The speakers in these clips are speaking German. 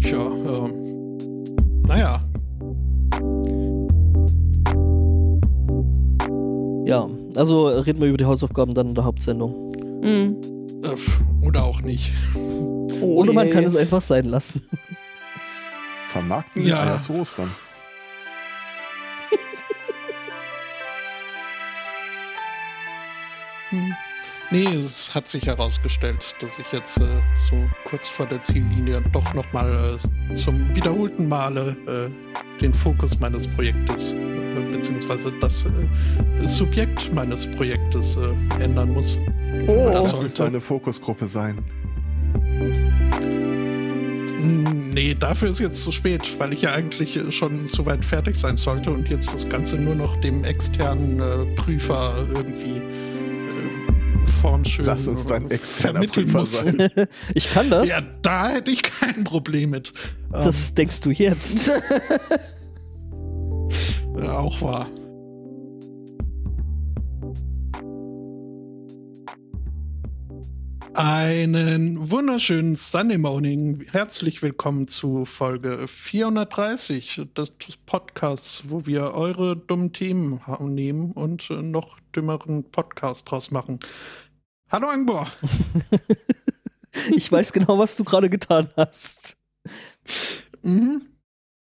Tja, ähm, naja. Ja, also reden wir über die Hausaufgaben dann in der Hauptsendung. Mhm. Äh, oder auch nicht. Oh Oder man je. kann es einfach sein lassen. Vermarkten Sie Ja. Eier zu Ostern. Nee, es hat sich herausgestellt, dass ich jetzt äh, so kurz vor der Ziellinie doch nochmal äh, zum wiederholten Male äh, den Fokus meines Projektes äh, beziehungsweise das äh, Subjekt meines Projektes äh, ändern muss. Oh. Das uns sollte- deine Fokusgruppe sein. Mm, Nee, dafür ist jetzt zu spät, weil ich ja eigentlich äh, schon soweit fertig sein sollte und jetzt das Ganze nur noch dem externen Prüfer irgendwie äh, formschön Lass uns dein externer Prüfer sein. Ich kann das. Ja, da hätte ich kein Problem mit. Das denkst du jetzt. Ähm, äh, auch wahr. Einen wunderschönen Sunday Morning. Herzlich willkommen zu Folge 430 des Podcasts, wo wir eure dummen Themen nehmen und äh, noch dümmeren Podcast draus machen. Hallo Angbor. Ich weiß genau, was du gerade getan hast. Mhm.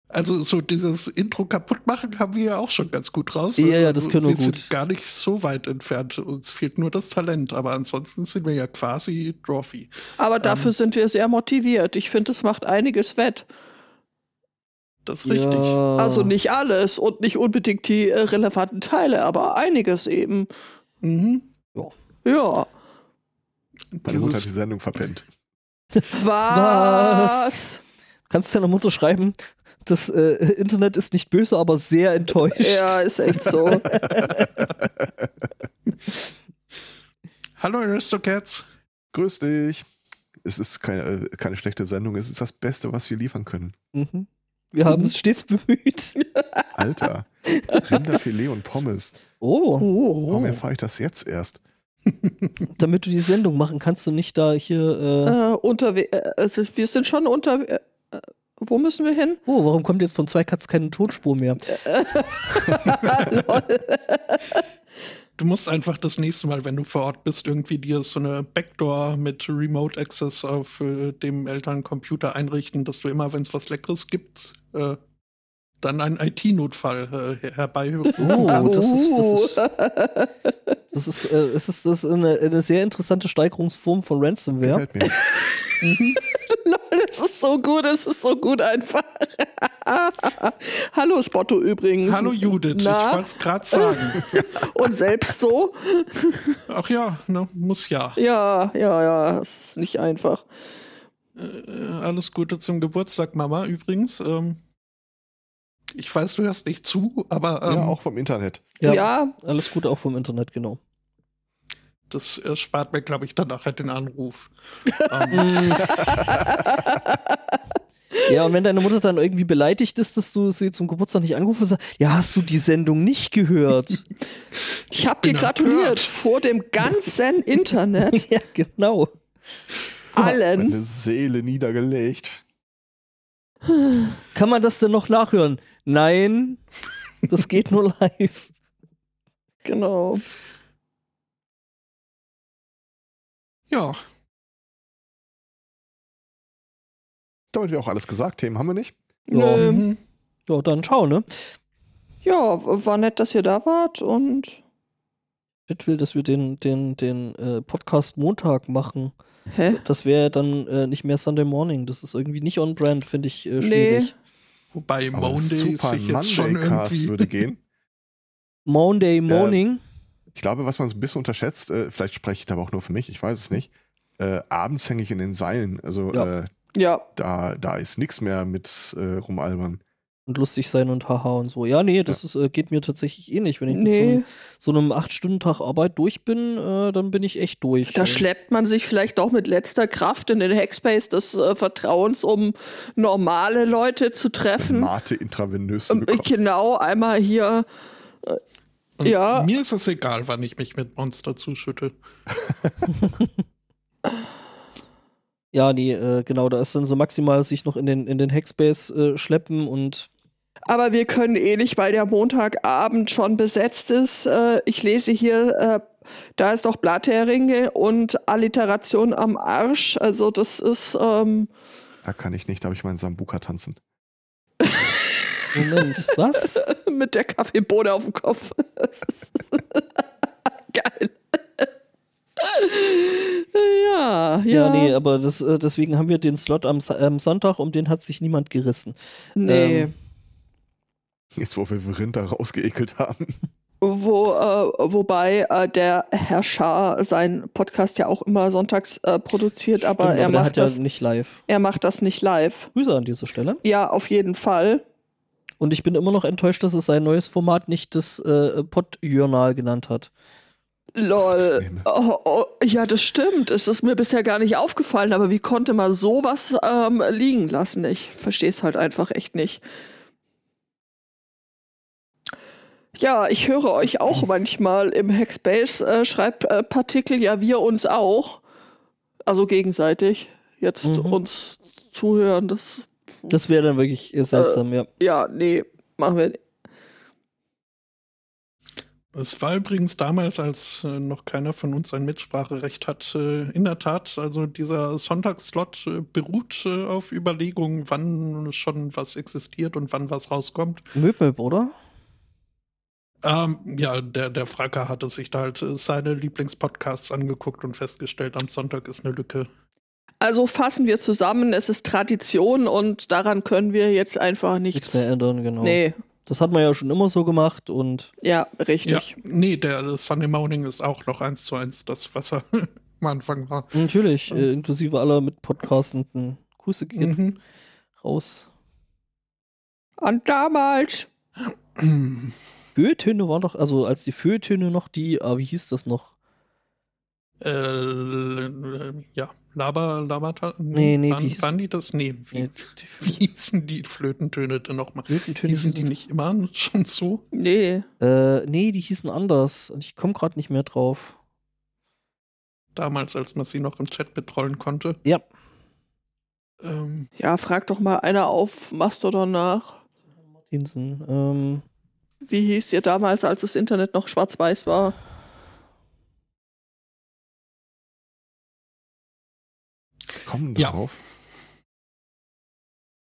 Also so dieses Intro kaputt machen haben wir ja auch schon ganz gut raus. Ja, ja, das Also können wir wir gut. sind gar nicht so weit entfernt. Uns fehlt nur das Talent, aber ansonsten sind wir ja quasi Trophy. Aber dafür Ähm. sind wir sehr motiviert. Ich finde, es macht einiges wett. Das ist richtig. Ja. Also nicht alles und nicht unbedingt die äh, relevanten Teile, aber einiges eben. Mhm. Ja. Meine Mutter hat die Sendung verpennt. Was? Kannst du deiner Mutter schreiben, das äh, Internet ist nicht böse, aber sehr enttäuscht. Ja, ist echt so. Hallo Aristocats. Grüß dich. Es ist keine, äh, keine schlechte Sendung. Es ist das Beste, was wir liefern können. Mhm. Wir haben es stets bemüht. Alter. Rinderfilet und Pommes. Oh, Warum Oh. erfahre ich das jetzt erst? damit du die Sendung machen kannst und nicht da hier. Äh, Äh, unterwe äh, also wir sind schon unter. Äh, äh, wo müssen wir hin? oh, warum kommt jetzt von zwei Cuts keine Tonspur mehr? Du musst einfach das nächste Mal, wenn du vor Ort bist, irgendwie dir so eine Backdoor mit Remote Access auf äh, dem Elterncomputer einrichten, dass du immer, wenn es was Leckeres gibt, äh, dann einen IT-Notfall äh, herbeirufen Oh, das ist- das ist- Uh. Das ist, äh, es ist, das ist eine, eine sehr interessante Steigerungsform von Ransomware. Gefällt mir. Lol, das ist so gut, es ist so gut einfach. Hallo Spotto übrigens. Hallo Judith, Na? ich wollte es gerade sagen. Und selbst so? Ach ja, ne, muss ja. Ja, ja, ja, es ist nicht einfach. Äh, alles Gute zum Geburtstag, Mama, übrigens. Ähm, ich weiß, du hörst nicht zu, aber ähm, ja, auch vom Internet. Ja, Ja, Alles Gute auch vom Internet, genau. das äh, spart mir, glaube ich, dann nachher den Anruf. ähm, Ja, und wenn deine Mutter dann irgendwie beleidigt ist, dass du sie zum Geburtstag nicht angerufen hast, ja, hast du die Sendung nicht gehört? ich habe dir gratuliert vor dem ganzen Internet. ja, genau. Allen. Meine Seele niedergelegt. Kann man das denn noch nachhören? Nein, das geht nur live. Genau. ja, Damit wir auch alles gesagt Themen haben wir nicht. Ja. Mhm. Ja, dann schau, ne? Ja, war nett, dass ihr da wart und Ich will, dass wir den, den, den äh, Podcast Montag machen. hä? Das wäre dann äh, nicht mehr Sunday Morning. Das ist irgendwie nicht on brand, finde ich äh, schwierig. Wobei Aber Monday Super sich jetzt schon Monday Cast irgendwie. würde gehen. Monday Morning. Ich glaube, was man so ein bisschen unterschätzt, äh, vielleicht spreche ich da aber auch nur für mich, ich weiß es nicht. Äh, abends hänge ich in den Seilen. Also Ja. äh, Ja, da, da ist nichts mehr mit äh, rumalbern. Und lustig sein und haha und so. Ja, nee, das Ist, äh, geht mir tatsächlich eh nicht. Wenn ich mit so nee. einem, so einem 8-Stunden-Tag Arbeit durch bin, äh, dann bin ich echt durch. Da schleppt man sich vielleicht auch mit letzter Kraft in den Hackspace des äh, Vertrauens, um normale Leute zu treffen. Mate intravenös Ähm, genau, einmal hier. Äh, ja. Mir ist es egal, wann ich mich mit Monster zuschütte. Ja, nee, äh, genau, da ist dann so maximal sich noch in den, in den Hackspace äh, schleppen und Aber wir können eh nicht, weil der Montagabend schon besetzt ist. Äh, ich lese hier, äh, da ist doch Blatteringe und Alliteration am Arsch. Also das ist, ähm, Da kann ich nicht, da habe ich meinen Sambuka tanzen. Moment, was? mit der Kaffeebohne auf dem Kopf. Geil. Ja, ja. Ja, nee, aber das, äh, deswegen haben wir den Slot am, am Sonntag, um den hat sich niemand gerissen. Nee. Ähm, Jetzt, wo wir Verinter rausgeekelt haben. Wo, äh, wobei äh, der Herr Schaar seinen Podcast ja auch immer sonntags äh, produziert, aber Stimmt, er der macht hat das. ja nicht live. Er macht das nicht live. Grüße an dieser Stelle. Ja, auf jeden Fall. Und ich bin immer noch enttäuscht, dass es sein neues Format nicht das äh, Pod-Journal genannt hat. Lol. Oh, oh, ja, das stimmt. Es ist mir bisher gar nicht aufgefallen, aber wie konnte man sowas ähm, liegen lassen? Ich verstehe es halt einfach echt nicht. Ja, ich höre euch auch manchmal im Hackspace äh, Schreibpartikel, ja, wir uns auch. Also gegenseitig. Jetzt Mhm. uns zuhören, das, Das wäre dann wirklich äh, seltsam, ja. ja, nee, machen wir nicht. Es war übrigens damals, als äh, noch keiner von uns ein Mitspracherecht hat, äh, in der Tat, also dieser Sonntagsslot äh, beruht äh, auf Überlegungen, wann schon was existiert und wann was rauskommt. Möbmöb, oder? Ähm, ja, der, der Fracker hatte sich da halt äh, seine Lieblingspodcasts angeguckt und festgestellt, am Sonntag ist eine Lücke. Also fassen wir zusammen, es ist Tradition und daran können wir jetzt einfach Nichts nichts. mehr ändern, genau. Nee, Das hat man ja schon immer so gemacht und ja, Ja, richtig. nee, der Sunday Morning ist auch noch eins zu eins das, was er am Anfang war. natürlich, äh, inklusive aller mit Podcastenden. Grüße gehen Mhm. raus. Und damals. Föhltöne waren doch, also als die Föhltöne noch die, ah, wie hieß das noch? Äh, ja, Laber, Laberta. Nee, nee, wie waren, waren die das? Nee, wie, Nee, wie hießen die Flötentöne denn nochmal? Flötentöne Hießen die nicht immer schon so? Nee. Äh, nee, die hießen anders und ich komme gerade nicht mehr drauf. Damals, als man sie noch im Chat betrollen konnte. Ja, Ähm, Ja, frag doch mal einer auf Mastodon nach. Martinsen. Ähm, Wie hieß ihr damals, als das Internet noch schwarz-weiß war? Kommen Ja. darauf.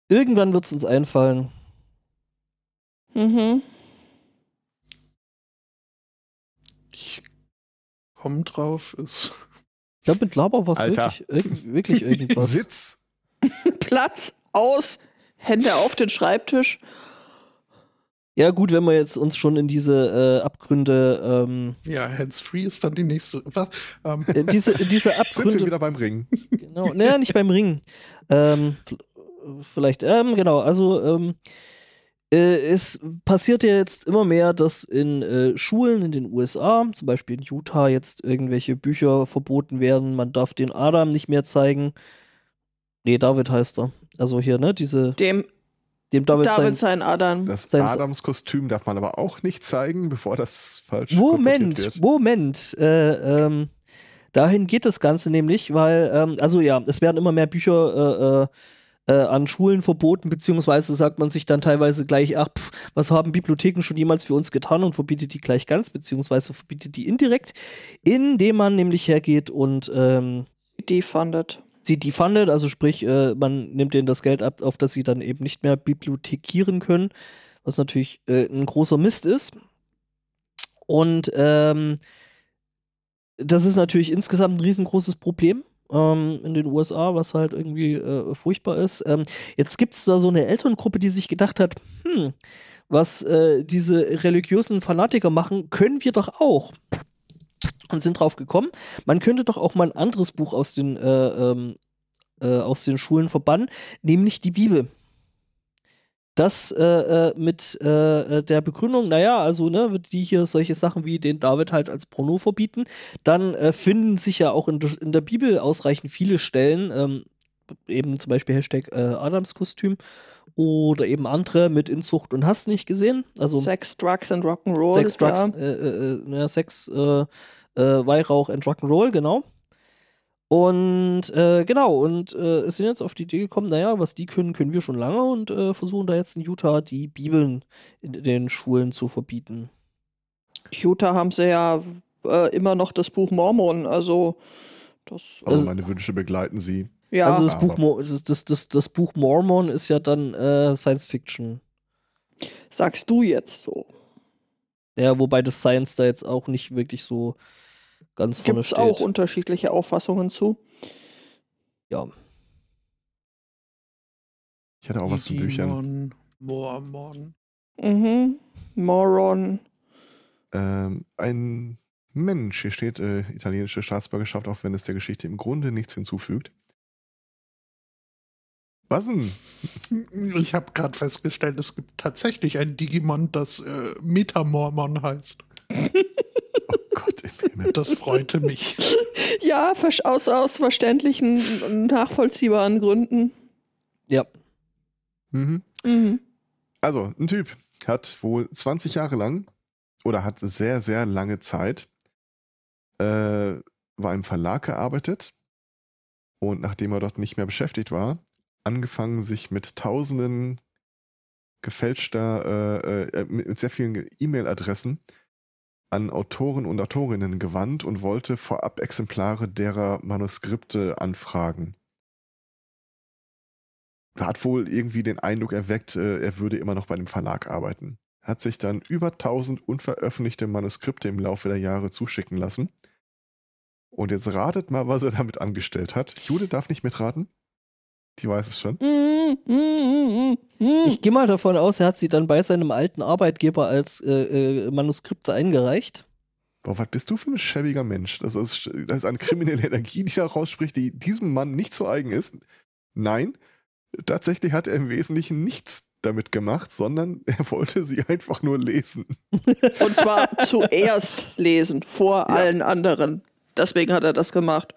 irgendwann wird es uns einfallen. Mhm. ich komm drauf, ist. Ich glaube, mit Laber war es wirklich, irg wirklich irgendwas. Sitz. Platz aus, Hände auf den Schreibtisch. Ja, gut, wenn wir jetzt uns schon in diese äh, Abgründe, ähm, Ja, Hands-Free ist dann die nächste. Was? Ähm, in diese, diese Sind wir Abgründe wieder beim Ring. Genau, naja, nicht beim Ringen. Ähm, vielleicht, ähm, genau, also ähm, äh, es passiert ja jetzt immer mehr, dass in äh, Schulen in den USA, zum Beispiel in Utah, jetzt irgendwelche Bücher verboten werden. Man darf den Adam nicht mehr zeigen. Nee, David heißt er. Also hier, ne, diese, Dem dem David, David sein. sein Adam. Das Sein- Adams-Kostüm darf man aber auch nicht zeigen, bevor das falsch Moment, wird. Moment. Äh, ähm, dahin geht das Ganze nämlich, weil, ähm, also ja, es werden immer mehr Bücher äh, äh, äh, an Schulen verboten, beziehungsweise sagt man sich dann teilweise gleich, ach, pf, was haben Bibliotheken schon jemals für uns getan und verbietet die gleich ganz, beziehungsweise verbietet die indirekt, indem man nämlich hergeht und ähm, Defunded. Sie defundet, also sprich, äh, man nimmt denen das Geld ab, auf das sie dann eben nicht mehr bibliothekieren können, was natürlich äh, ein großer Mist ist. Und ähm, das ist natürlich insgesamt ein riesengroßes Problem ähm, in den USA, was halt irgendwie äh, furchtbar ist. Ähm, jetzt gibt es da so eine Elterngruppe, die sich gedacht hat, hm, was äh, diese religiösen Fanatiker machen, können wir doch auch. Und sind drauf gekommen, man könnte doch auch mal ein anderes Buch aus den, äh, ähm, äh, aus den Schulen verbannen, nämlich die Bibel. Das äh, äh, mit äh, äh, der Begründung, naja, also, ne, die hier solche Sachen wie den David halt als Porno verbieten, dann finden sich ja auch in, der- in der Bibel ausreichend viele Stellen, ähm, eben zum Beispiel Hashtag Adamskostüm oder eben andere mit Inzucht und Hass nicht gesehen. Also Sex, Drugs and Rock'n'Roll. Sex, Drugs, Ja. äh, äh, äh, ja, Sex, äh, äh, Weihrauch and Rock'n'Roll, genau. Und äh, genau, und äh, sind jetzt auf die Idee gekommen, naja, was die können, können wir schon lange und äh, versuchen da jetzt in Utah die Bibeln in den Schulen zu verbieten. Utah haben sie ja äh, immer noch das Buch Mormon, also das. Also, Also- meine Wünsche begleiten sie. Ja, also das Buch, das, das, das, das Buch Mormon ist ja dann äh, Science Fiction. sagst du jetzt so. Ja, wobei das Science da jetzt auch nicht wirklich so ganz vorne Gibt es steht. auch unterschiedliche Auffassungen zu. ja. Ich hatte auch was zu Büchern. Mormon. Mhm. Moron. Ähm, ein Mensch, hier steht äh, italienische Staatsbürgerschaft, auch wenn es der Geschichte im Grunde nichts hinzufügt. Was denn? Ich habe gerade festgestellt, es gibt tatsächlich ein Digimon, das äh, Metamormon heißt. Oh Gott im Himmel. Das freute mich. Ja, aus, aus verständlichen, nachvollziehbaren Gründen. Ja. Mhm. Mhm. Also, ein Typ hat wohl 20 Jahre lang oder hat sehr, sehr lange Zeit, äh, war im Verlag gearbeitet und nachdem er dort nicht mehr beschäftigt war, angefangen, sich mit tausenden gefälschter, äh, äh, mit mit sehr vielen E-Mail-Adressen an Autoren und Autorinnen gewandt und wollte vorab Exemplare derer Manuskripte anfragen. Er hat wohl irgendwie den Eindruck erweckt, äh, er würde immer noch bei dem Verlag arbeiten. Hat sich dann über 1000 unveröffentlichte Manuskripte im Laufe der Jahre zuschicken lassen. Und jetzt ratet mal, was er damit angestellt hat. Jude darf nicht mitraten. Die weiß es schon. Ich gehe mal davon aus, er hat sie dann bei seinem alten Arbeitgeber als äh, äh, Manuskripte eingereicht. Boah, was bist du für ein schäbiger Mensch? Das ist, das ist eine kriminelle Energie, die da rausspricht, die diesem Mann nicht zu eigen ist. Nein, tatsächlich hat er im Wesentlichen nichts damit gemacht, sondern er wollte sie einfach nur lesen. Und zwar zuerst lesen, vor Ja. allen anderen. Deswegen hat er das gemacht.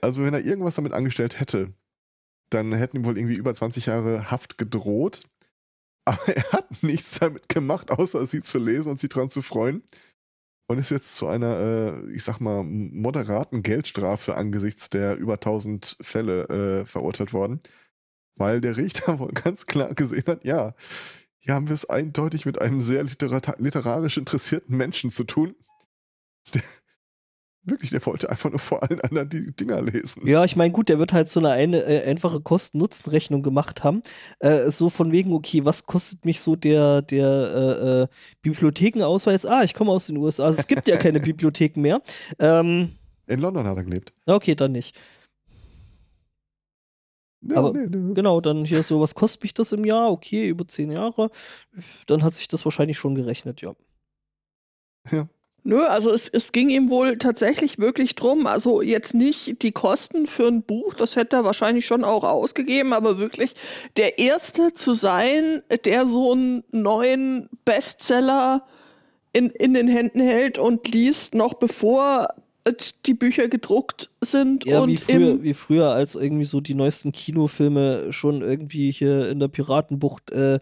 Also wenn er irgendwas damit angestellt hätte, dann hätten ihm wohl irgendwie über 20 Jahre Haft gedroht. Aber er hat nichts damit gemacht, außer sie zu lesen und sie dran zu freuen. Und ist jetzt zu einer, äh, ich sag mal, moderaten Geldstrafe angesichts der über 1000 Fälle äh, verurteilt worden. Weil der Richter wohl ganz klar gesehen hat, ja, hier haben wir es eindeutig mit einem sehr literarisch interessierten Menschen zu tun. Der, wirklich, der wollte einfach nur vor allen anderen die Dinger lesen. Ja, ich meine, gut, der wird halt so eine, eine äh, einfache Kosten-Nutzen-Rechnung gemacht haben. Äh, so von wegen, okay, was kostet mich so der, der äh, äh, Bibliothekenausweis? Ah, ich komme aus den USA. Also es gibt ja keine Bibliotheken mehr. Ähm, In London hat er gelebt. okay, dann nicht. Ja, Aber- nee, nee. Genau, dann hier so, was kostet mich das im Jahr? Okay, über zehn Jahre. Dann hat sich das wahrscheinlich schon gerechnet, ja. Nö, also es, es ging ihm wohl tatsächlich wirklich drum, also jetzt nicht die Kosten für ein Buch, das hätte er wahrscheinlich schon auch ausgegeben, aber wirklich der Erste zu sein, der so einen neuen Bestseller in, in den Händen hält und liest, noch bevor die Bücher gedruckt sind Ja, und wie früher, wie früher, als irgendwie so die neuesten Kinofilme schon irgendwie hier in der Piratenbucht äh,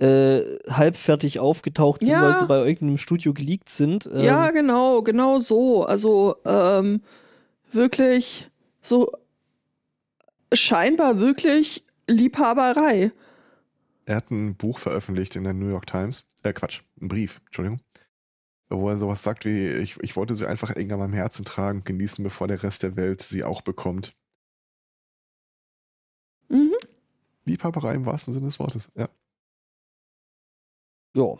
äh, halbfertig aufgetaucht sind, Ja. weil sie bei irgendeinem Studio geleakt sind. Ähm, Ja, genau, genau so. Also ähm, wirklich so scheinbar wirklich Liebhaberei. Er hat ein Buch veröffentlicht in der New York Times. Äh, Quatsch, ein Brief, Entschuldigung. Wo er sowas sagt wie, ich, ich wollte sie einfach eng an meinem Herzen tragen, genießen, bevor der Rest der Welt sie auch bekommt. Mhm. Liebhaberei im wahrsten Sinne des Wortes. Ja. Ja,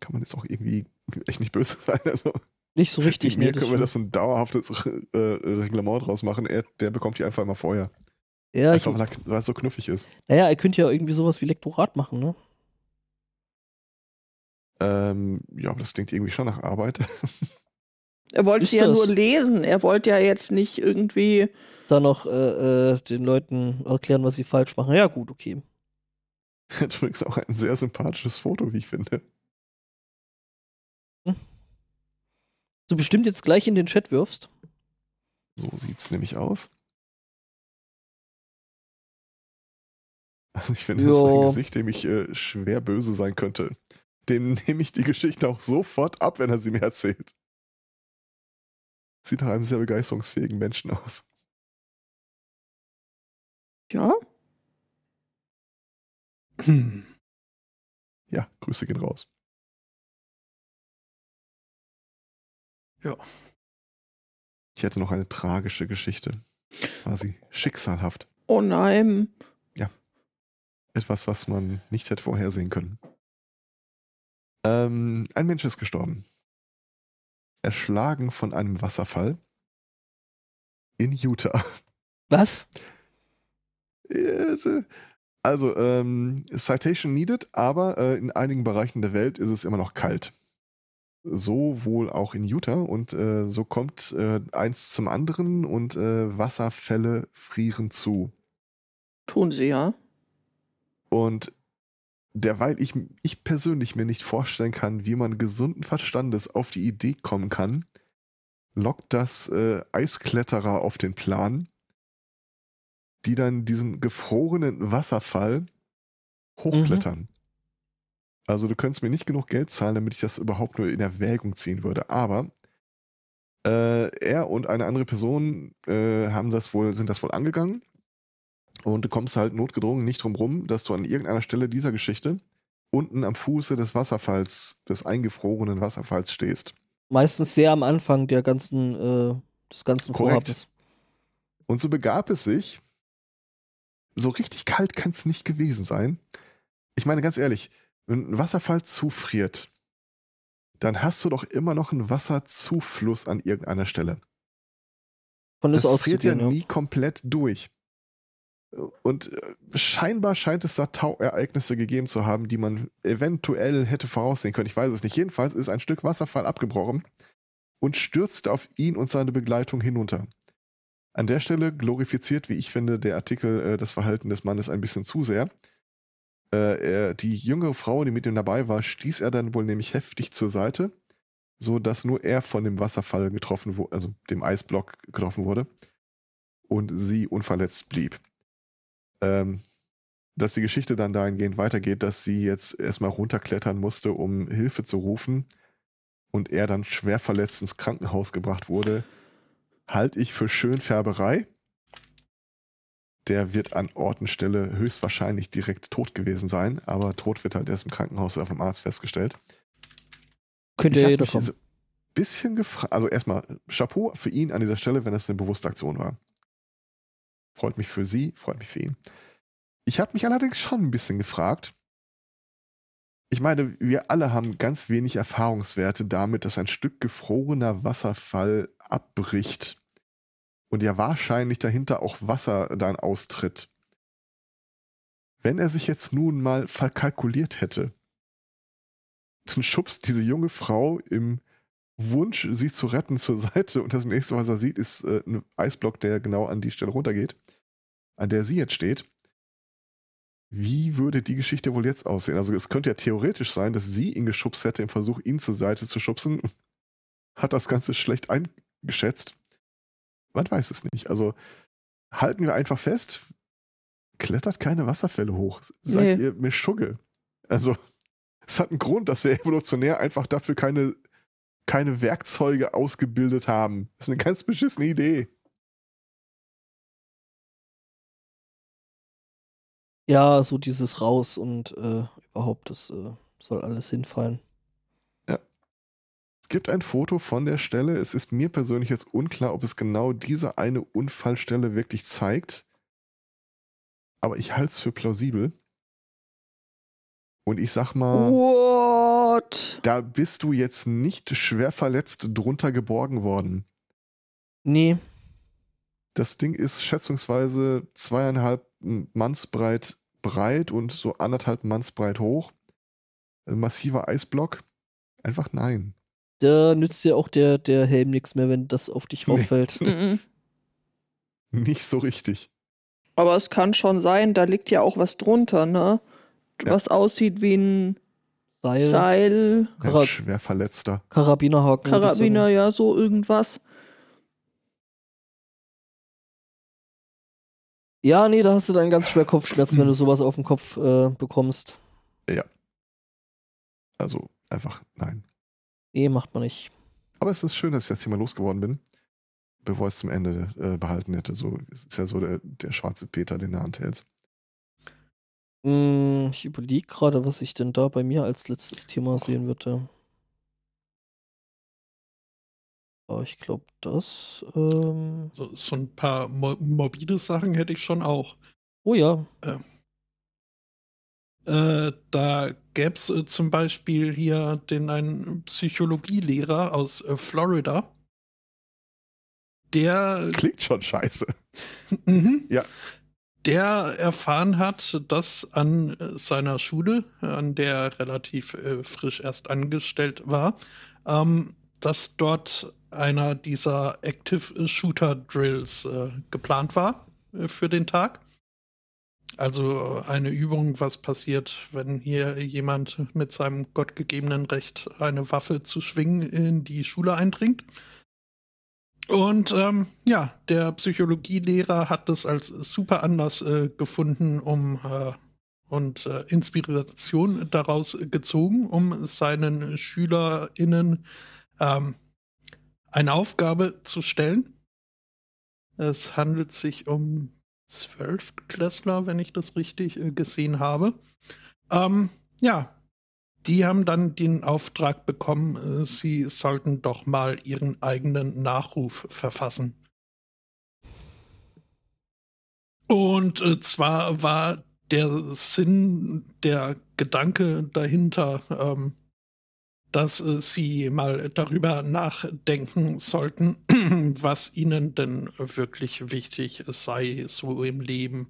Kann man jetzt auch irgendwie echt nicht böse sein. Also, nicht so richtig. mit mir nee, können wir das ein dauerhaftes äh, Reglement draus machen. Er, der bekommt die einfach immer vorher. ja, ich, Einfach, weil er, weil er so knuffig ist. naja, er könnte ja irgendwie sowas wie Lektorat machen, ne? Ähm, ja, aber das klingt irgendwie schon nach Arbeit. Er wollte Ist sie ja das? nur lesen. Er wollte ja jetzt nicht irgendwie. Da noch äh, äh, den Leuten erklären, was sie falsch machen. Ja, gut, okay. Hat übrigens auch ein sehr sympathisches Foto, wie ich finde. Du bestimmt jetzt gleich in den Chat wirfst. So sieht's nämlich aus. Also ich finde, das ist ein. Gesicht, dem ich äh, schwer böse sein könnte. Dem nehme ich die Geschichte auch sofort ab, wenn er sie mir erzählt. Sieht nach einem sehr begeisterungsfähigen Menschen aus. Ja? Ja, Grüße gehen raus. Ja. Ich hätte noch eine tragische Geschichte. Quasi schicksalhaft. Oh nein. Etwas, was man nicht hätte vorhersehen können. Ähm, ein Mensch ist gestorben. Erschlagen von einem Wasserfall in Utah. Was? Also, ähm, Citation needed, aber äh, in einigen Bereichen der Welt ist es immer noch kalt. So wohl auch in Utah und äh, so kommt äh, eins zum anderen und äh, Wasserfälle frieren zu. Tun sie ja. Und derweil ich, ich persönlich mir nicht vorstellen kann, wie man gesunden Verstandes auf die Idee kommen kann, lockt das äh, Eiskletterer auf den Plan, die dann diesen gefrorenen Wasserfall hochklettern. Also du könntest mir nicht genug Geld zahlen, damit ich das überhaupt nur in Erwägung ziehen würde. Aber äh, er und eine andere Person äh, haben das wohl, sind das wohl angegangen. Und du kommst halt notgedrungen nicht drum rum, dass du an irgendeiner Stelle dieser Geschichte unten am Fuße des Wasserfalls, des eingefrorenen Wasserfalls stehst. Meistens sehr am Anfang der ganzen, äh, des ganzen Korrekt. Vorhabens. Und so begab es sich, so richtig kalt kann es nicht gewesen sein. Ich meine ganz ehrlich, wenn ein Wasserfall zufriert, dann hast du doch immer noch einen Wasserzufluss an irgendeiner Stelle. Von Das das friert ja ja. nie komplett durch. Und äh, scheinbar scheint es da Tauereignisse gegeben zu haben, die man eventuell hätte voraussehen können. Ich weiß es nicht. Jedenfalls ist ein Stück Wasserfall abgebrochen und stürzte auf ihn und seine Begleitung hinunter. An der Stelle glorifiziert, wie ich finde, der Artikel äh, das Verhalten des Mannes ein bisschen zu sehr. Äh, er, die jüngere Frau, die mit ihm dabei war, stieß er dann wohl nämlich heftig zur Seite, so dass nur er von dem Wasserfall getroffen wurde, also dem Eisblock getroffen wurde und sie unverletzt blieb. Ähm, dass die Geschichte dann dahingehend weitergeht, dass sie jetzt erstmal runterklettern musste, um Hilfe zu rufen und er dann schwer verletzt ins Krankenhaus gebracht wurde, halte ich für Schönfärberei. Der wird an Ort und Stelle höchstwahrscheinlich direkt tot gewesen sein, aber tot wird halt erst im Krankenhaus oder vom Arzt festgestellt. Könnte ja jeder kommen. so bisschen gefragt, also erstmal Chapeau für ihn an dieser Stelle, wenn es eine bewusste Aktion war. Freut mich für sie, freut mich für ihn. Ich habe mich allerdings schon ein bisschen gefragt. Ich meine, wir alle haben ganz wenig Erfahrungswerte damit, dass ein Stück gefrorener Wasserfall abbricht und ja wahrscheinlich dahinter auch Wasser dann austritt. Wenn er sich jetzt nun mal verkalkuliert hätte, dann schubst diese junge Frau im Wunsch, sie zu retten, zur Seite und das nächste, was er sieht, ist äh, ein Eisblock, der genau an die Stelle runtergeht, an der sie jetzt steht. Wie würde die Geschichte wohl jetzt aussehen? Also es könnte ja theoretisch sein, dass sie ihn geschubst hätte im Versuch, ihn zur Seite zu schubsen. Hat das Ganze schlecht eingeschätzt. Man weiß es nicht. Also halten wir einfach fest, klettert keine Wasserfälle hoch. Seid Nee. ihr mir Schugge. Also es hat einen Grund, dass wir evolutionär einfach dafür keine, keine Werkzeuge ausgebildet haben. Das ist eine ganz beschissene Idee. Ja, so dieses Raus und äh, überhaupt, das äh, soll alles hinfallen. Es gibt ein Foto von der Stelle. Es ist mir persönlich jetzt unklar, ob es genau diese eine Unfallstelle wirklich zeigt. Aber ich halte es für plausibel. Und ich sag mal, What? da bist du jetzt nicht schwer verletzt drunter geborgen worden. Nee, Das Ding ist schätzungsweise zweieinhalb Mannsbreit breit und so anderthalb Mannsbreit hoch. Ein massiver Eisblock. Einfach nein. Da nützt dir auch der, der Helm nichts mehr, wenn das auf dich Nee. rauffällt. Mhm. Nicht so richtig. Aber es kann schon sein, da liegt ja auch was drunter, ne? Ja. Was aussieht wie ein Seil, Seil, Ein Karab- schwer Verletzter. Karabinerhaken. Karabiner, ja, so irgendwas. Ja, nee, da hast du dann ganz schwer Kopfschmerzen, wenn du sowas auf den Kopf äh, bekommst. Also einfach nein. Nee, macht man nicht. Aber es ist schön, dass ich das Thema losgeworden bin. bevor er es zum Ende äh, behalten hätte. So es ist ja so der, der schwarze Peter, den du anhältst. Mm, Ich überlege gerade, was ich denn da bei mir als letztes Thema sehen würde. Aber ich glaube, das. Ähm, So, so ein paar mo morbide Sachen hätte ich schon auch. oh ja. Äh, da gäbe es äh, zum Beispiel hier den einen Psychologielehrer aus äh, Florida. Der Klingt schon scheiße. Mhm. Ja. Der erfahren hat, dass an äh, seiner Schule, an der er relativ äh, frisch erst angestellt war, ähm, dass dort einer dieser Active Shooter Drills äh, geplant war für den Tag. Also äh, eine Übung, was passiert, wenn hier jemand mit seinem gottgegebenen Recht, eine Waffe zu schwingen, in die Schule eindringt. Und ähm, ja, der Psychologielehrer hat das als super Anlass äh, gefunden, um äh, und äh, Inspiration daraus gezogen, um seinen SchülerInnen ähm, eine Aufgabe zu stellen. Es handelt sich um Zwölftklässler, wenn ich das richtig äh, gesehen habe. Ähm, ja, die haben dann den Auftrag bekommen, äh, sie sollten doch mal ihren eigenen Nachruf verfassen. Und äh, zwar war der Sinn, der Gedanke dahinter, ähm, dass äh, sie mal darüber nachdenken sollten, was ihnen denn wirklich wichtig sei, so im Leben.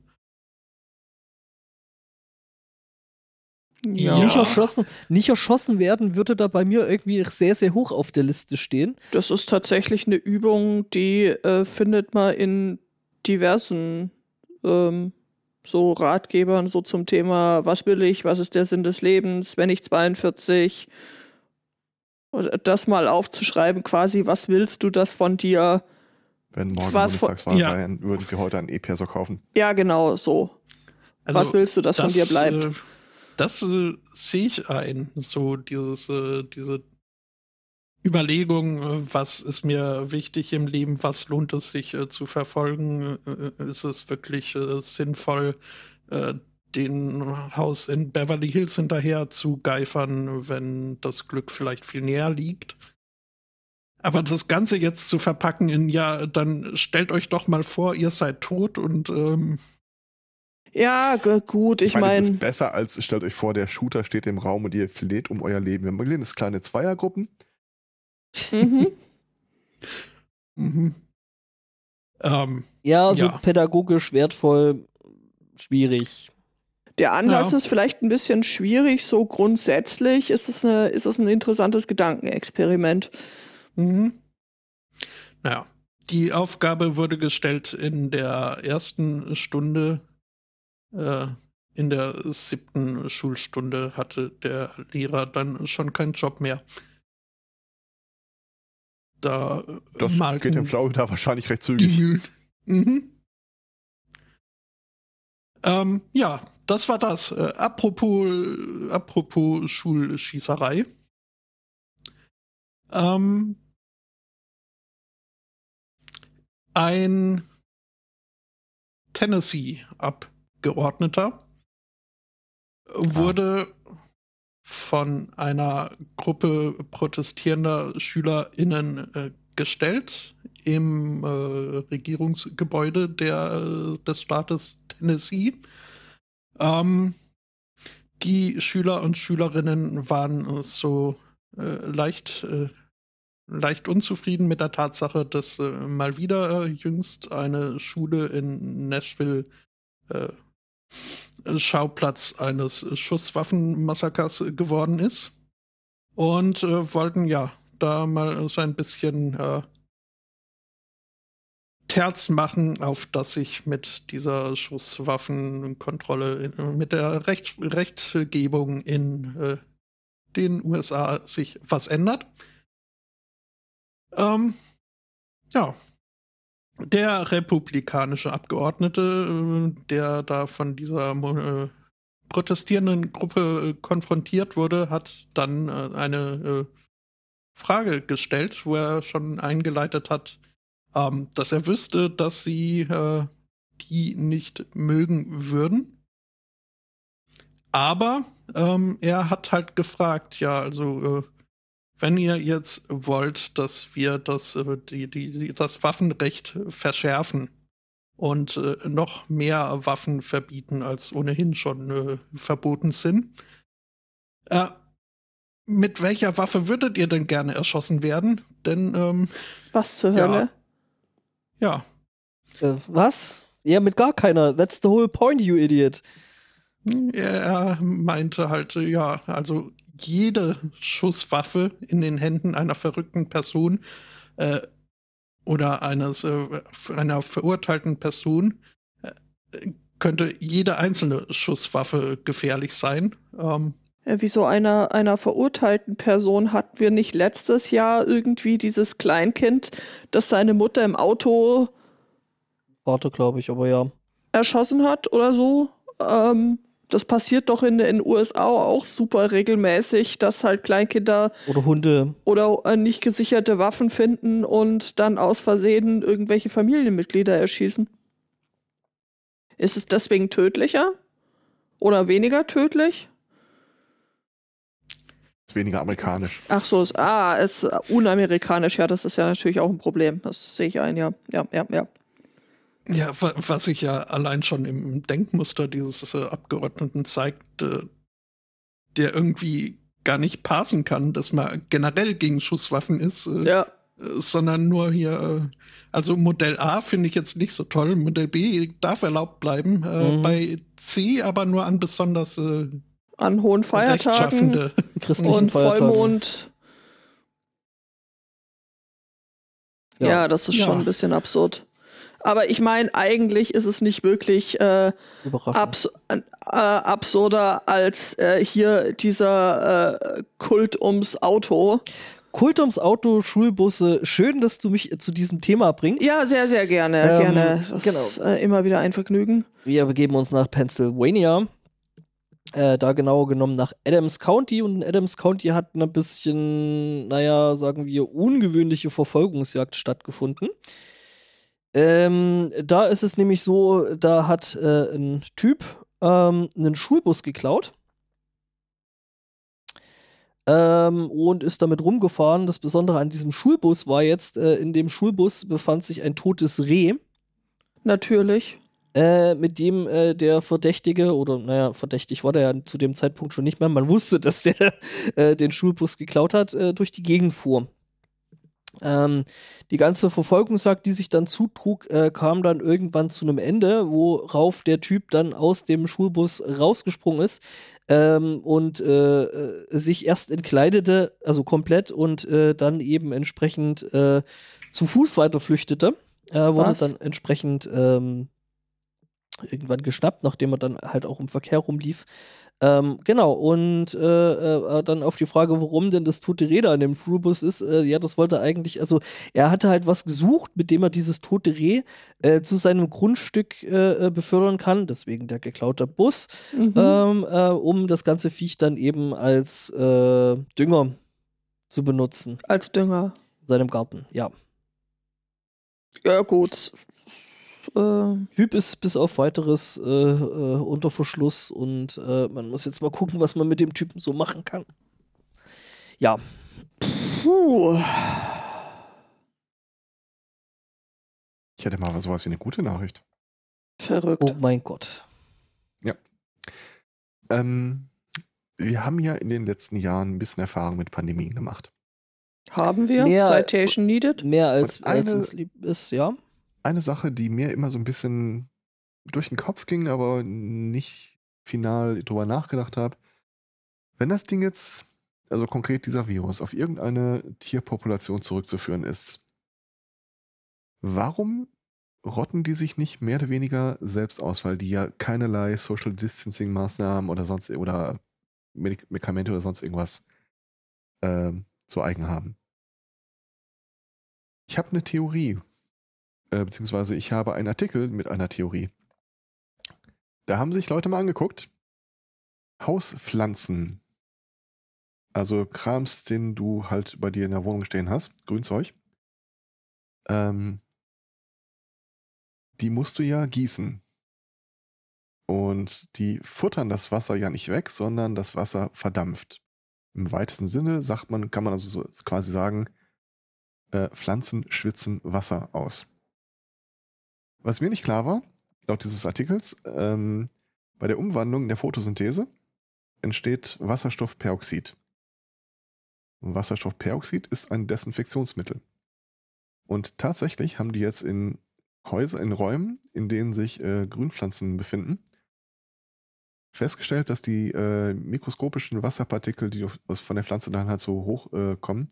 Ja, Nicht, erschossen, nicht erschossen werden würde da bei mir irgendwie sehr, sehr hoch auf der Liste stehen. das ist tatsächlich eine Übung, die äh, findet man in diversen ähm, so Ratgebern so zum Thema, was will ich, was ist der Sinn des Lebens, wenn ich 42 oder das mal aufzuschreiben, quasi, was willst du das von dir? Wenn morgen Was Bundestagswahl Ja. wären, würden sie heute einen E-Perso kaufen. Ja, genau, so. Also was willst du, dass von dir bleibt? Äh, das äh, sehe ich ein. So dieses, äh, diese Überlegung, äh, was ist mir wichtig im Leben, was lohnt es sich zu verfolgen? Ist es wirklich sinnvoll, den Haus in Beverly Hills hinterher zu geifern, wenn das Glück vielleicht viel näher liegt? Aber das Ganze jetzt zu verpacken in, ja, dann stellt euch doch mal vor, ihr seid tot und ähm, Ja, gut, ich es meine, ist besser als, stellt euch vor, der Shooter steht im Raum und ihr fleht um euer Leben. Wir machen das kleine Zweiergruppen. mhm. Mhm. Ähm, Ja, so Ja. pädagogisch wertvoll, schwierig. Der Anlass Ja. ist vielleicht ein bisschen schwierig, so grundsätzlich ist es, eine, ist es ein interessantes Gedankenexperiment. mhm. Naja, die Aufgabe wurde gestellt in der ersten Stunde. Äh, in der siebten Schulstunde hatte der Lehrer dann schon keinen Job mehr. Da Das malten geht in Florida wahrscheinlich recht zügig. Mhm. Ähm, ja, das war das. Äh, apropos, apropos Schulschießerei. Ähm, ein Tennessee-Abgeordneter wurde von einer Gruppe protestierender SchülerInnen äh, gestellt im äh, Regierungsgebäude der, äh, des Staates Tennessee. Ähm, die Schüler und Schülerinnen waren äh, so äh, leicht, leicht unzufrieden mit der Tatsache, dass mal wieder jüngst eine Schule in Nashville Schauplatz eines Schusswaffenmassakers geworden ist. Und äh, wollten ja da mal so ein bisschen äh, Terz machen, auf das sich mit dieser Schusswaffenkontrolle, mit der Recht, Rechtgebung in äh, den USA sich was ändert. Ähm, ja, der republikanische Abgeordnete, äh, der da von dieser äh, protestierenden Gruppe äh, konfrontiert wurde, hat dann äh, eine äh, Frage gestellt, wo er schon eingeleitet hat, ähm, dass er wüsste, dass sie äh, die nicht mögen würden. Aber ähm, er hat halt gefragt, ja, also äh, wenn ihr jetzt wollt, dass wir das, äh, die, die, das Waffenrecht verschärfen und äh, noch mehr Waffen verbieten, als ohnehin schon äh, verboten sind, äh, mit welcher Waffe würdet ihr denn gerne erschossen werden? Denn, ähm, Was zur Hölle? ja, Äh, was? Ja, mit gar keiner. That's the whole point, you idiot. Er meinte halt, ja, also jede Schusswaffe in den Händen einer verrückten Person äh, oder eines äh, einer verurteilten Person äh, könnte jede einzelne Schusswaffe gefährlich sein. Ähm, Äh, Wieso einer, einer verurteilten Person hatten wir nicht letztes Jahr irgendwie dieses Kleinkind, das seine Mutter im Auto Warte, glaube ich, aber ja. erschossen hat oder so? Ähm, das passiert doch in den USA auch super regelmäßig, dass halt Kleinkinder Oder Hunde. oder äh, nicht gesicherte Waffen finden und dann aus Versehen irgendwelche Familienmitglieder erschießen. Ist es deswegen tödlicher? Oder weniger tödlich? Ist weniger amerikanisch. Ach so, ist, ah, ist unamerikanisch. Ja, das ist ja natürlich auch ein Problem. Das sehe ich ein, ja. Ja, ja, ja. Ja, wa- was sich ja allein schon im Denkmuster dieses äh, Abgeordneten zeigt, äh, der irgendwie gar nicht passen kann, dass man generell gegen Schusswaffen ist, äh, Ja, äh, sondern nur hier, äh, also Modell A finde ich jetzt nicht so toll, Modell B darf erlaubt bleiben, äh, Mhm. bei C aber nur an besonders äh, an hohen Feiertagen. Christlichen und Feiertagen. Vollmond. Ja, Ja. das ist Ja. schon ein bisschen absurd. Aber ich meine, eigentlich ist es nicht wirklich äh, abs äh, absurder als äh, hier dieser äh, Kult ums Auto. Kult ums Auto, Schulbusse. Schön, dass du mich zu diesem Thema bringst. Ja, sehr, sehr gerne. Ähm, gerne. Das genau. ist äh, immer wieder ein Vergnügen. Wir begeben uns nach Pennsylvania. Äh, da genauer genommen nach Adams County. Und Adams County hat ein bisschen, naja, sagen wir, ungewöhnliche Verfolgungsjagd stattgefunden. Ähm, da ist es nämlich so, da hat äh, ein Typ ähm, einen Schulbus geklaut. Ähm, und ist damit rumgefahren. Das Besondere an diesem Schulbus war jetzt, äh, in dem Schulbus befand sich ein totes Reh Natürlich. Äh, mit dem äh, der Verdächtige, oder naja, verdächtig war der ja zu dem Zeitpunkt schon nicht mehr, man wusste, dass der äh, den Schulbus geklaut hat, äh, durch die Gegend fuhr. Ähm, die ganze Verfolgungsjagd, die sich dann zutrug, äh, kam dann irgendwann zu einem Ende, worauf der Typ dann aus dem Schulbus rausgesprungen ist ähm, und äh, äh, sich erst entkleidete, also komplett, und äh, dann eben entsprechend äh, zu Fuß weiter flüchtete. Er wurde dann entsprechend ähm, irgendwann geschnappt, nachdem er dann halt auch im Verkehr rumlief. Ähm, genau, und äh, äh, dann auf die Frage, warum denn das tote Reh da in dem Schulbus ist, äh, ja, das wollte er eigentlich, also er hatte halt was gesucht, mit dem er dieses tote Reh äh, zu seinem Grundstück äh, äh, befördern kann, deswegen der geklaute Bus, Mhm. ähm, äh, um das ganze Viech dann eben als äh, Dünger zu benutzen Als Dünger. in seinem Garten, ja. Ja, gut. Äh, Typ ist bis auf weiteres äh, äh, unter Verschluss und äh, man muss jetzt mal gucken, was man mit dem Typen so machen kann. Ja, puh. Ich hätte mal sowas wie eine gute Nachricht. Verrückt. oh mein Gott. Ähm, wir haben ja in den letzten Jahren ein bisschen Erfahrung mit Pandemien gemacht. Haben wir? Mehr- Citation needed? Mehr als, Und als eine- uns lieb ist, ja. Eine Sache, die mir immer so ein bisschen durch den Kopf ging, aber nicht final drüber nachgedacht habe. Wenn das Ding jetzt, also konkret dieser Virus, auf irgendeine Tierpopulation zurückzuführen ist, warum rotten die sich nicht mehr oder weniger selbst aus, weil die ja keinerlei Social Distancing Maßnahmen oder sonst oder Medik Medikamente oder sonst irgendwas ähm, zu eigen haben. Ich habe eine Theorie, äh, beziehungsweise ich habe einen Artikel mit einer Theorie. Da haben sich Leute mal angeguckt. Hauspflanzen. Also Krams, den du halt bei dir in der Wohnung stehen hast. Grünzeug. Ähm, die musst du ja gießen. Und die futtern das Wasser ja nicht weg, sondern das Wasser verdampft. Im weitesten Sinne sagt man, kann man also so quasi sagen, äh, Pflanzen schwitzen Wasser aus. Was mir nicht klar war, laut dieses Artikels, ähm, bei der Umwandlung der Photosynthese entsteht Wasserstoffperoxid. Wasserstoffperoxid ist ein Desinfektionsmittel. Und tatsächlich haben die jetzt in Häuser, in Räumen, in denen sich äh, Grünpflanzen befinden, festgestellt, dass die äh, mikroskopischen Wasserpartikel, die von der Pflanze dann halt so hoch äh, kommen,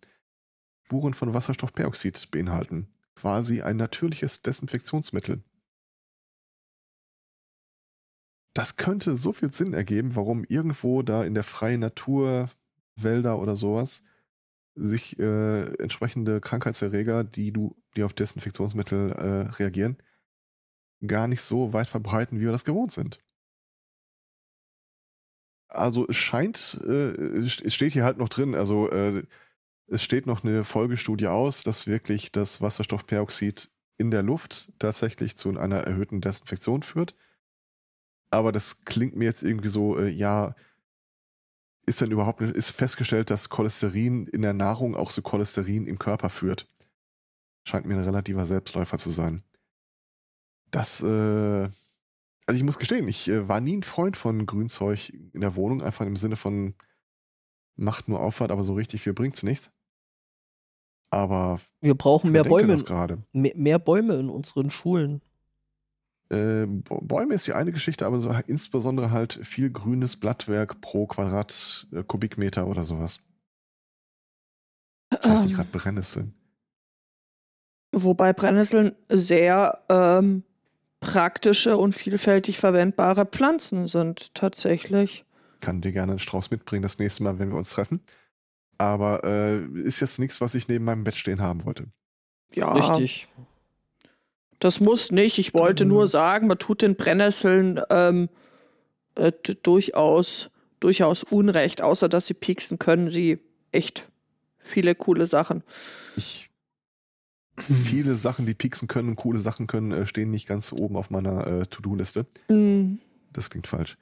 Spuren von Wasserstoffperoxid beinhalten. Quasi ein natürliches Desinfektionsmittel. Das könnte so viel Sinn ergeben, warum irgendwo da in der freien Natur, Wälder oder sowas, sich äh, entsprechende Krankheitserreger, die du, die auf Desinfektionsmittel äh, reagieren, gar nicht so weit verbreiten, wie wir das gewohnt sind. Also es scheint, äh, es steht hier halt noch drin, also äh, es steht noch eine Folgestudie aus, dass wirklich das Wasserstoffperoxid in der Luft tatsächlich zu einer erhöhten Desinfektion führt. Aber das klingt mir jetzt irgendwie so, äh, ja, ist denn überhaupt ist festgestellt, dass Cholesterin in der Nahrung auch zu Cholesterin im Körper führt. Scheint mir ein relativer Selbstläufer zu sein. Das, äh, also ich muss gestehen, ich äh, war nie ein Freund von Grünzeug in der Wohnung, einfach im Sinne von macht nur Aufwand, aber so richtig viel bringt's nichts. Aber wir brauchen mehr Bäume. Mehr, mehr Bäume in unseren Schulen. Äh, Bäume ist die eine Geschichte, aber so insbesondere halt viel grünes Blattwerk pro Quadratkubikmeter äh, oder sowas. Vielleicht nicht ähm. gerade Brennnesseln. Wobei Brennnesseln sehr ähm, praktische und vielfältig verwendbare Pflanzen sind, tatsächlich. Ich kann dir gerne einen Strauß mitbringen das nächste Mal, wenn wir uns treffen. Aber äh, ist jetzt nichts, was ich neben meinem Bett stehen haben wollte. Ja. Richtig. Das muss nicht. Ich wollte mhm. nur sagen, man tut den Brennnesseln ähm, äh, durchaus, durchaus Unrecht, außer dass sie pieksen können sie echt viele coole Sachen. Ich viele Sachen, die pieksen können und coole Sachen können, äh, stehen nicht ganz oben auf meiner äh, To-Do-Liste. Mm. Das klingt falsch.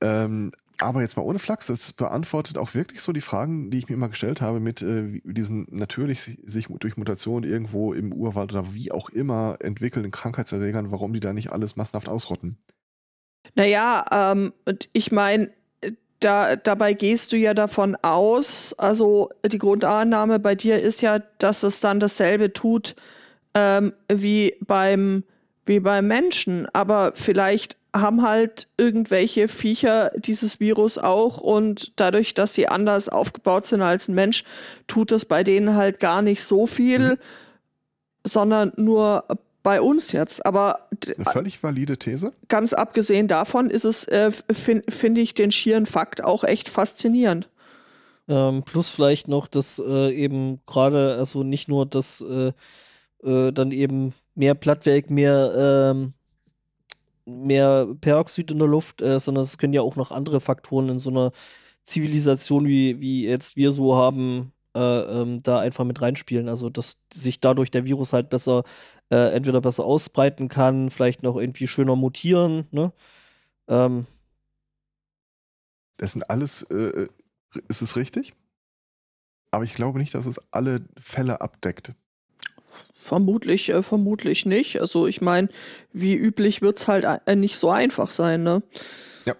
Ähm, aber jetzt mal ohne Flachs, das beantwortet auch wirklich so die Fragen, die ich mir immer gestellt habe, mit äh, diesen natürlich sich durch Mutation irgendwo im Urwald oder wie auch immer entwickelnden Krankheitserregern, warum die da nicht alles massenhaft ausrotten. Naja, ähm, ich meine, da, dabei gehst du ja davon aus, also die Grundannahme bei dir ist ja, dass es dann dasselbe tut ähm, wie beim wie beim Menschen, aber vielleicht haben halt irgendwelche Viecher dieses Virus auch und dadurch, dass sie anders aufgebaut sind als ein Mensch, tut es bei denen halt gar nicht so viel, mhm. sondern nur bei uns jetzt. Aber eine völlig valide These. Ganz abgesehen davon ist es, äh, finde find ich den schieren Fakt auch echt faszinierend. Ähm, plus vielleicht noch, dass äh, eben gerade, also nicht nur, dass äh, äh dann eben mehr Plattwerk, mehr ähm, mehr Peroxid in der Luft, äh, sondern es können ja auch noch andere Faktoren in so einer Zivilisation, wie, wie jetzt wir so haben, äh, ähm, da einfach mit reinspielen. Also, dass sich dadurch der Virus halt besser, äh, entweder besser ausbreiten kann, vielleicht noch irgendwie schöner mutieren, ne? Ähm. Das sind alles, äh, äh, ist es richtig? Aber ich glaube nicht, dass es alle Fälle abdeckt. Vermutlich, äh, vermutlich nicht. Also ich meine, wie üblich wird es halt äh, nicht so einfach sein, ne? Ja.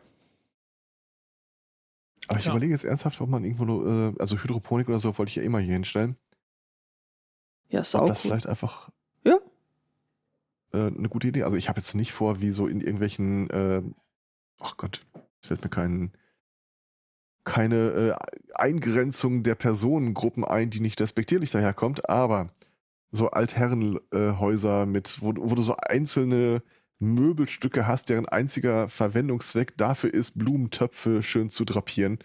Aber ich ja. überlege jetzt ernsthaft, ob man irgendwo, nur, äh, also Hydroponik oder so wollte ich ja immer hier hinstellen. Ja, ist ob das gut. vielleicht einfach ja. Äh, eine gute Idee. Also ich habe jetzt nicht vor, wie so in irgendwelchen, äh, ach Gott, es fällt mir kein, keine äh, Eingrenzung der Personengruppen ein, die nicht respektierlich daherkommt, aber so Altherrenhäuser mit, wo, wo du so einzelne Möbelstücke hast, deren einziger Verwendungszweck dafür ist, Blumentöpfe schön zu drapieren.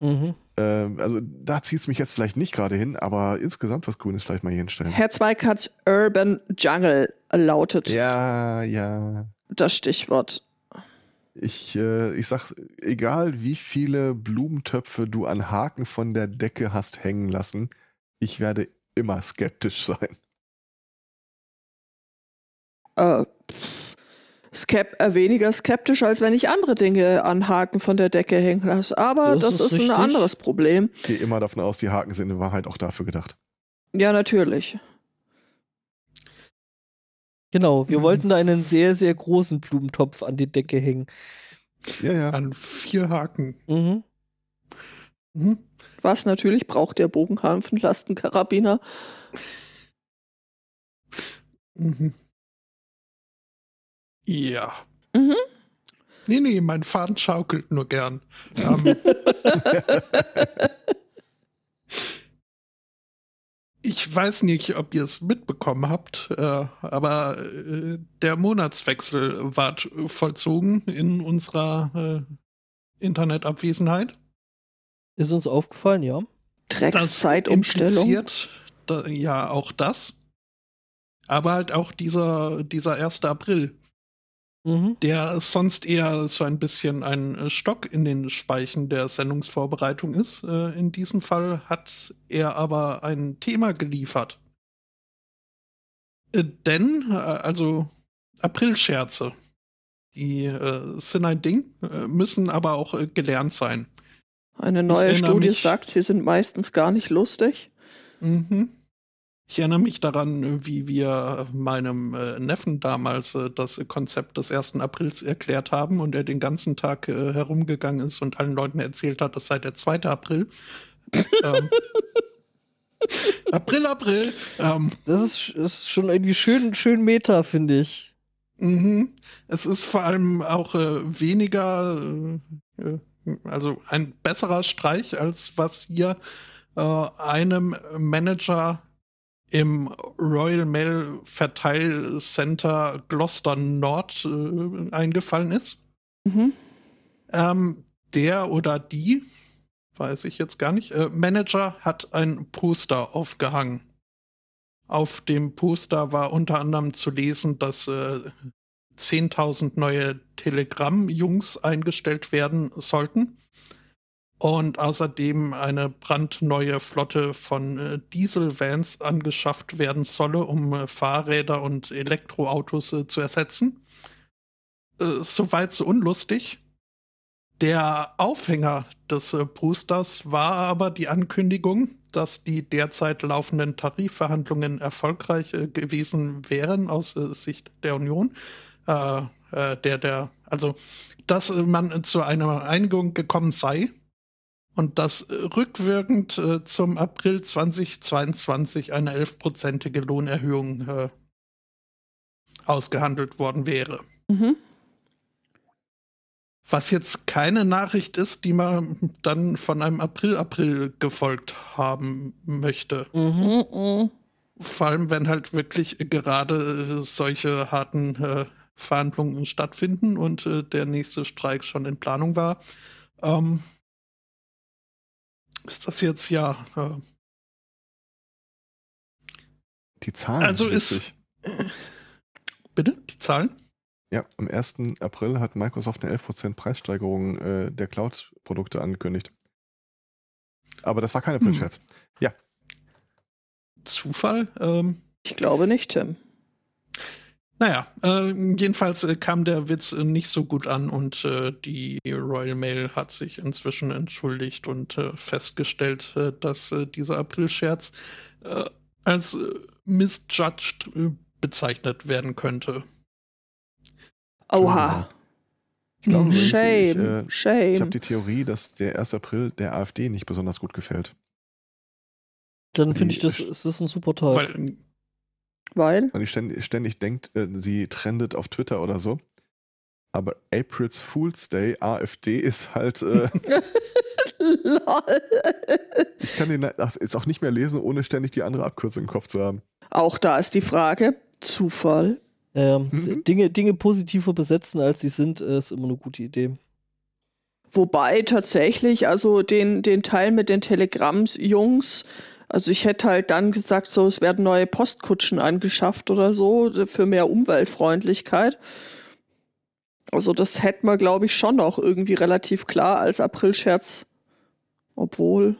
Mhm. Ähm, also da zieht es mich jetzt vielleicht nicht gerade hin, aber insgesamt was Grünes vielleicht mal hier hinstellen. Herr Zweikatz, Urban Jungle lautet. Ja, ja. Das Stichwort. Ich, äh, ich sag, egal wie viele Blumentöpfe du an Haken von der Decke hast hängen lassen, ich werde immer skeptisch sein. äh, skep äh, weniger skeptisch, als wenn ich andere Dinge an Haken von der Decke hängen lasse. Aber Das das, ist ist, ein anderes Problem. Ich gehe immer davon aus, die Haken sind in Wahrheit auch dafür gedacht. Ja, natürlich. Genau, wir Mhm. wollten da einen sehr, sehr großen Blumentopf an die Decke hängen. Ja, ja. An vier Haken. Mhm. Mhm. Was natürlich braucht der Bogenhanfenlastenkarabiner. Mhm. Ja. Mhm. Nee, nee, mein Faden schaukelt nur gern. Ähm, ich weiß nicht, ob ihr es mitbekommen habt, äh, aber äh, der Monatswechsel ward vollzogen in unserer äh, Internetabwesenheit. Ist uns aufgefallen, ja. Dreckszeitumstellung. impliziert da, ja auch das. Aber halt auch dieser, dieser 1. April, Mhm. der sonst eher so ein bisschen ein äh, Stock in den Speichen der Sendungsvorbereitung ist. Äh, in diesem Fall hat er aber ein Thema geliefert. Äh, denn, also Aprilscherze, die äh, sind ein Ding, müssen aber auch äh, gelernt sein. Eine neue Studie mich- sagt, sie sind meistens gar nicht lustig. Mhm. Ich erinnere mich daran, wie wir meinem äh, Neffen damals äh, das Konzept des 1. Aprils erklärt haben und er den ganzen Tag äh, herumgegangen ist und allen Leuten erzählt hat, es sei der 2. April. ähm, April, April. Ähm, Das ist, ist schon irgendwie schön, schön Meta, finde ich. Mhm. Es ist vor allem auch äh, weniger, äh, also ein besserer Streich, als was hier äh, einem Manager im Royal Mail Verteilcenter Gloucester Nord äh, eingefallen ist. Mhm. Ähm, der oder die, weiß ich jetzt gar nicht, äh, Manager hat ein Poster aufgehangen. Auf dem Poster war unter anderem zu lesen, dass äh, 10.000 neue Telegram-Jungs eingestellt werden sollten. Und außerdem eine brandneue Flotte von äh, Dieselvans angeschafft werden solle, um äh, Fahrräder und Elektroautos äh, zu ersetzen. Soweit so unlustig. Der Aufhänger des Posters war aber die Ankündigung, dass die derzeit laufenden Tarifverhandlungen erfolgreich gewesen wären aus Sicht der Union. Äh, äh, der, der, also, dass man zu einer Einigung gekommen sei und dass rückwirkend äh, zum April 2022 eine 11-prozentige Lohnerhöhung äh, ausgehandelt worden wäre. Mhm. Was jetzt keine Nachricht ist, die man dann von einem April-April gefolgt haben möchte. Mhm. Mhm. Vor allem, wenn halt wirklich gerade solche harten äh, Verhandlungen stattfinden und äh, der nächste Streik schon in Planung war. Ähm, ist das jetzt ja. Äh, Die Zahlen. Also sind ist- witzig. bitte? Die Zahlen? Ja, am 1. April hat Microsoft eine 11% Preissteigerung äh, der Cloud-Produkte angekündigt. Aber das war kein Hm. Aprilscherz. Zufall? Ähm, Ich glaube nicht, Tim. Naja, äh, jedenfalls äh, kam der Witz äh, nicht so gut an und äh, die Royal Mail hat sich inzwischen entschuldigt und äh, festgestellt, äh, dass äh, dieser Aprilscherz äh, als äh, misjudged äh, bezeichnet werden könnte. Oha. Ich glaube, Mhm. übrigens, ich, Shame. ich Shame. habe die Theorie, dass der 1. April der AfD nicht besonders gut gefällt. Dann finde ich, das, das ist ein super Tag. Weil, Weil? Weil ich ständig, ständig denkt, äh, sie trendet auf Twitter oder so. Aber April's Fool's Day, AfD, ist halt, äh, Lol. ich kann den das jetzt auch nicht mehr lesen, ohne ständig die andere Abkürzung im Kopf zu haben. Auch da ist die Frage: Zufall. Ähm, Mhm. Dinge, Dinge positiver besetzen, als sie sind, äh, ist immer eine gute Idee. Wobei tatsächlich, also den, den Teil mit den Telegrams-Jungs, also ich hätte halt dann gesagt, so, es werden neue Postkutschen angeschafft oder so, für mehr Umweltfreundlichkeit. Also das hätte man, glaube ich, schon auch irgendwie relativ klar als Aprilscherz. Obwohl,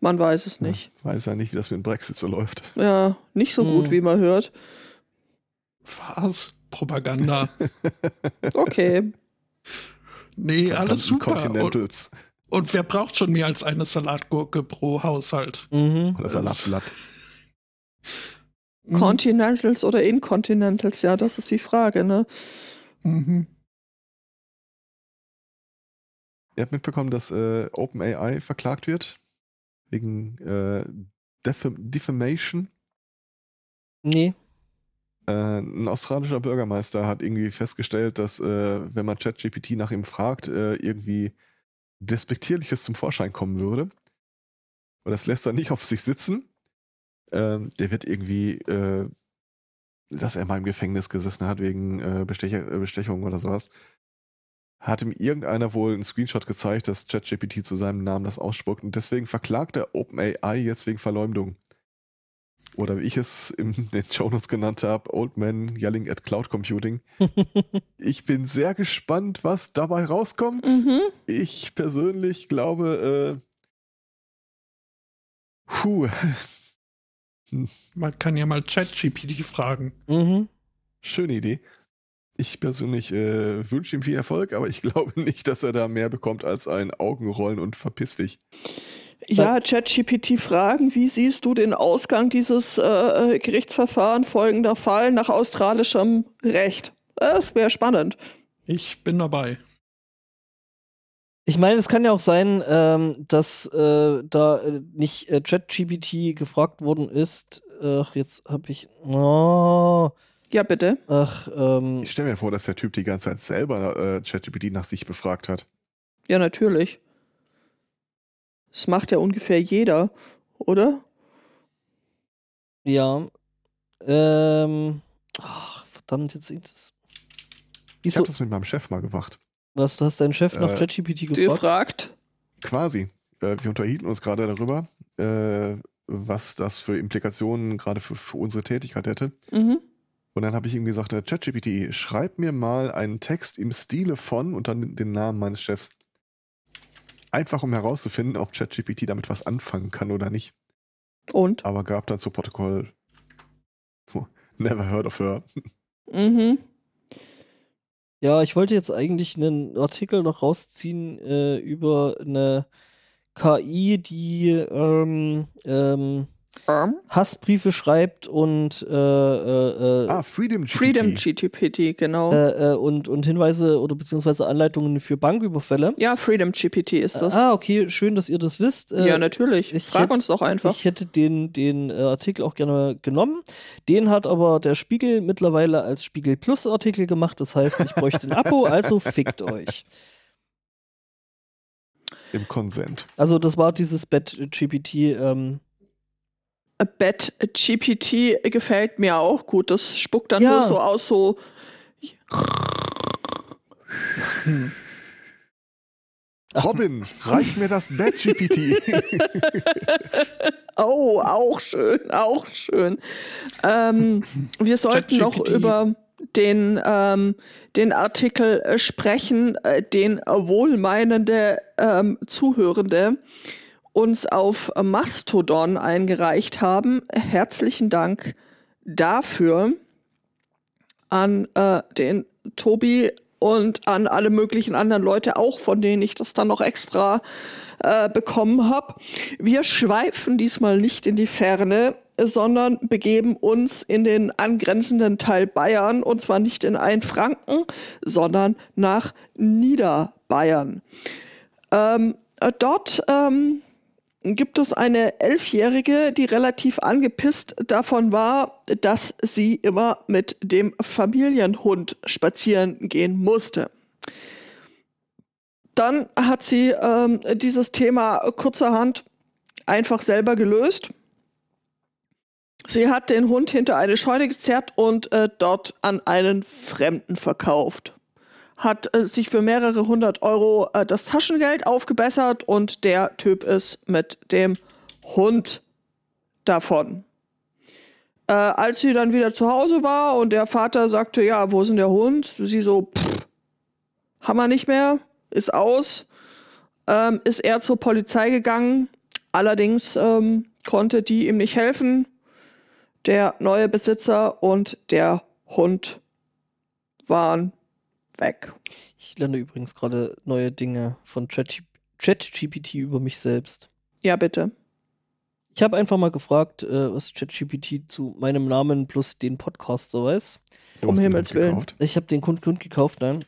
man weiß es nicht. Weiß ja nicht, wie das mit dem Brexit so läuft. Ja, nicht so gut, Hm. wie man hört. Was? Propaganda. Okay. Nee, alles super. Continentals. und wer braucht schon mehr als eine Salatgurke pro Haushalt? Mhm. Oder Salatblatt. Mhm. Continentals oder Incontinentals, ja, das ist die Frage, ne? Mhm. Ihr habt mitbekommen, dass äh, OpenAI verklagt wird wegen äh, Defam Defamation. Nee. Äh, ein australischer Bürgermeister hat irgendwie festgestellt, dass äh, wenn man ChatGPT nach ihm fragt, äh, irgendwie Despektierliches zum Vorschein kommen würde. Und das lässt er nicht auf sich sitzen. Ähm, der wird irgendwie, äh, dass er mal im Gefängnis gesessen hat wegen äh, Bestecher, äh, Bestechung oder sowas. Hat ihm irgendeiner wohl einen Screenshot gezeigt, dass ChatGPT zu seinem Namen das ausspuckt. Und deswegen verklagt er OpenAI jetzt wegen Verleumdung. Oder wie ich es in den Shownotes genannt habe, Old Man Yelling at Cloud Computing. Ich bin sehr gespannt, was dabei rauskommt. Mhm. Ich persönlich glaube, äh, puh, Man kann ja mal ChatGPT fragen. Mhm. schöne Idee. Ich persönlich äh, wünsche ihm viel Erfolg, aber ich glaube nicht, dass er da mehr bekommt als ein Augenrollen und verpiss dich. Ja, ChatGPT fragen, wie siehst du den Ausgang dieses äh, Gerichtsverfahren folgender Fall nach australischem Recht? Das wäre spannend. Ich bin dabei. Ich meine, es kann ja auch sein, ähm, dass äh, da äh, nicht äh, ChatGPT gefragt worden ist. Ach, jetzt habe ich. Oh, Ja, bitte. ach, ähm, Ich stelle mir vor, dass der Typ die ganze Zeit selber äh, ChatGPT nach sich befragt hat. Ja, natürlich. Das macht ja ungefähr jeder, oder? ja. Ähm, ach, verdammt, jetzt ist es. Ich habe das mit meinem Chef mal gemacht. Was, du hast deinen Chef nach Äh, ChatGPT gefragt? Gefragt. Quasi. Äh, wir unterhielten uns gerade darüber, äh, was das für Implikationen gerade für, für unsere Tätigkeit hätte. Mhm. Und dann habe ich ihm gesagt, äh, ChatGPT, schreib mir mal einen Text im Stile von und dann den Namen meines Chefs. Einfach um herauszufinden, ob ChatGPT damit was anfangen kann oder nicht. Und? Aber gab dann zu Protokoll Never heard of her. Mhm. Ja, ich wollte jetzt eigentlich einen Artikel noch rausziehen äh, über eine KI, die ähm, ähm, Ähm, Hassbriefe schreibt und äh, äh, äh, Ah, Freedom GPT. Freedom GPT, genau. äh, äh, und, und Hinweise oder beziehungsweise Anleitungen für Banküberfälle. ja, Freedom GPT ist das. Ah, okay, schön, dass ihr das wisst. Äh, ja, natürlich. ich Frag hätte- uns doch einfach. Ich hätte den, den äh, Artikel auch gerne genommen. Den hat aber der Spiegel mittlerweile als Spiegel Plus Artikel gemacht. Das heißt, ich bräuchte ein Abo, also fickt euch. Im Konsent. Also das war dieses Bett GPT. Ähm, Bett GPT gefällt mir auch gut. Das spuckt dann Ja. nur so aus, so. Robin, reich mir das Bett GPT. Oh, auch schön, auch schön. Ähm, wir sollten noch über den, ähm, den Artikel äh, sprechen, äh, den wohlmeinende ähm, Zuhörende uns auf Mastodon eingereicht haben. Herzlichen Dank dafür an äh, den Tobi und an alle möglichen anderen Leute auch, von denen ich das dann noch extra äh, bekommen habe. Wir schweifen diesmal nicht in die Ferne, sondern begeben uns in den angrenzenden Teil Bayern und zwar nicht in Einfranken, sondern nach Niederbayern. Ähm, äh, dort ähm, gibt es eine Elfjährige, die relativ angepisst davon war, dass sie immer mit dem Familienhund spazieren gehen musste. Dann hat sie ähm, dieses Thema kurzerhand einfach selber gelöst. Sie hat den Hund hinter eine Scheune gezerrt und äh, dort an einen Fremden verkauft. Hat äh, sich für mehrere hundert Euro äh, das Taschengeld aufgebessert und der Typ ist mit dem Hund davon. Äh, als sie dann wieder zu Hause war und der Vater sagte, ja, wo ist denn der Hund? Sie so, pff, haben wir nicht mehr, ist aus, ähm, ist er zur Polizei gegangen. Allerdings ähm, konnte die ihm nicht helfen, der neue Besitzer und der Hund waren weg. Ich lerne übrigens gerade neue Dinge von ChatGPT über mich selbst. Ja, bitte. Ich habe einfach mal gefragt, äh, was ChatGPT zu meinem Namen plus den Podcast so weiß. Du Um Himmels Willen. gekauft. Ich habe den Kund, Kund gekauft, nein.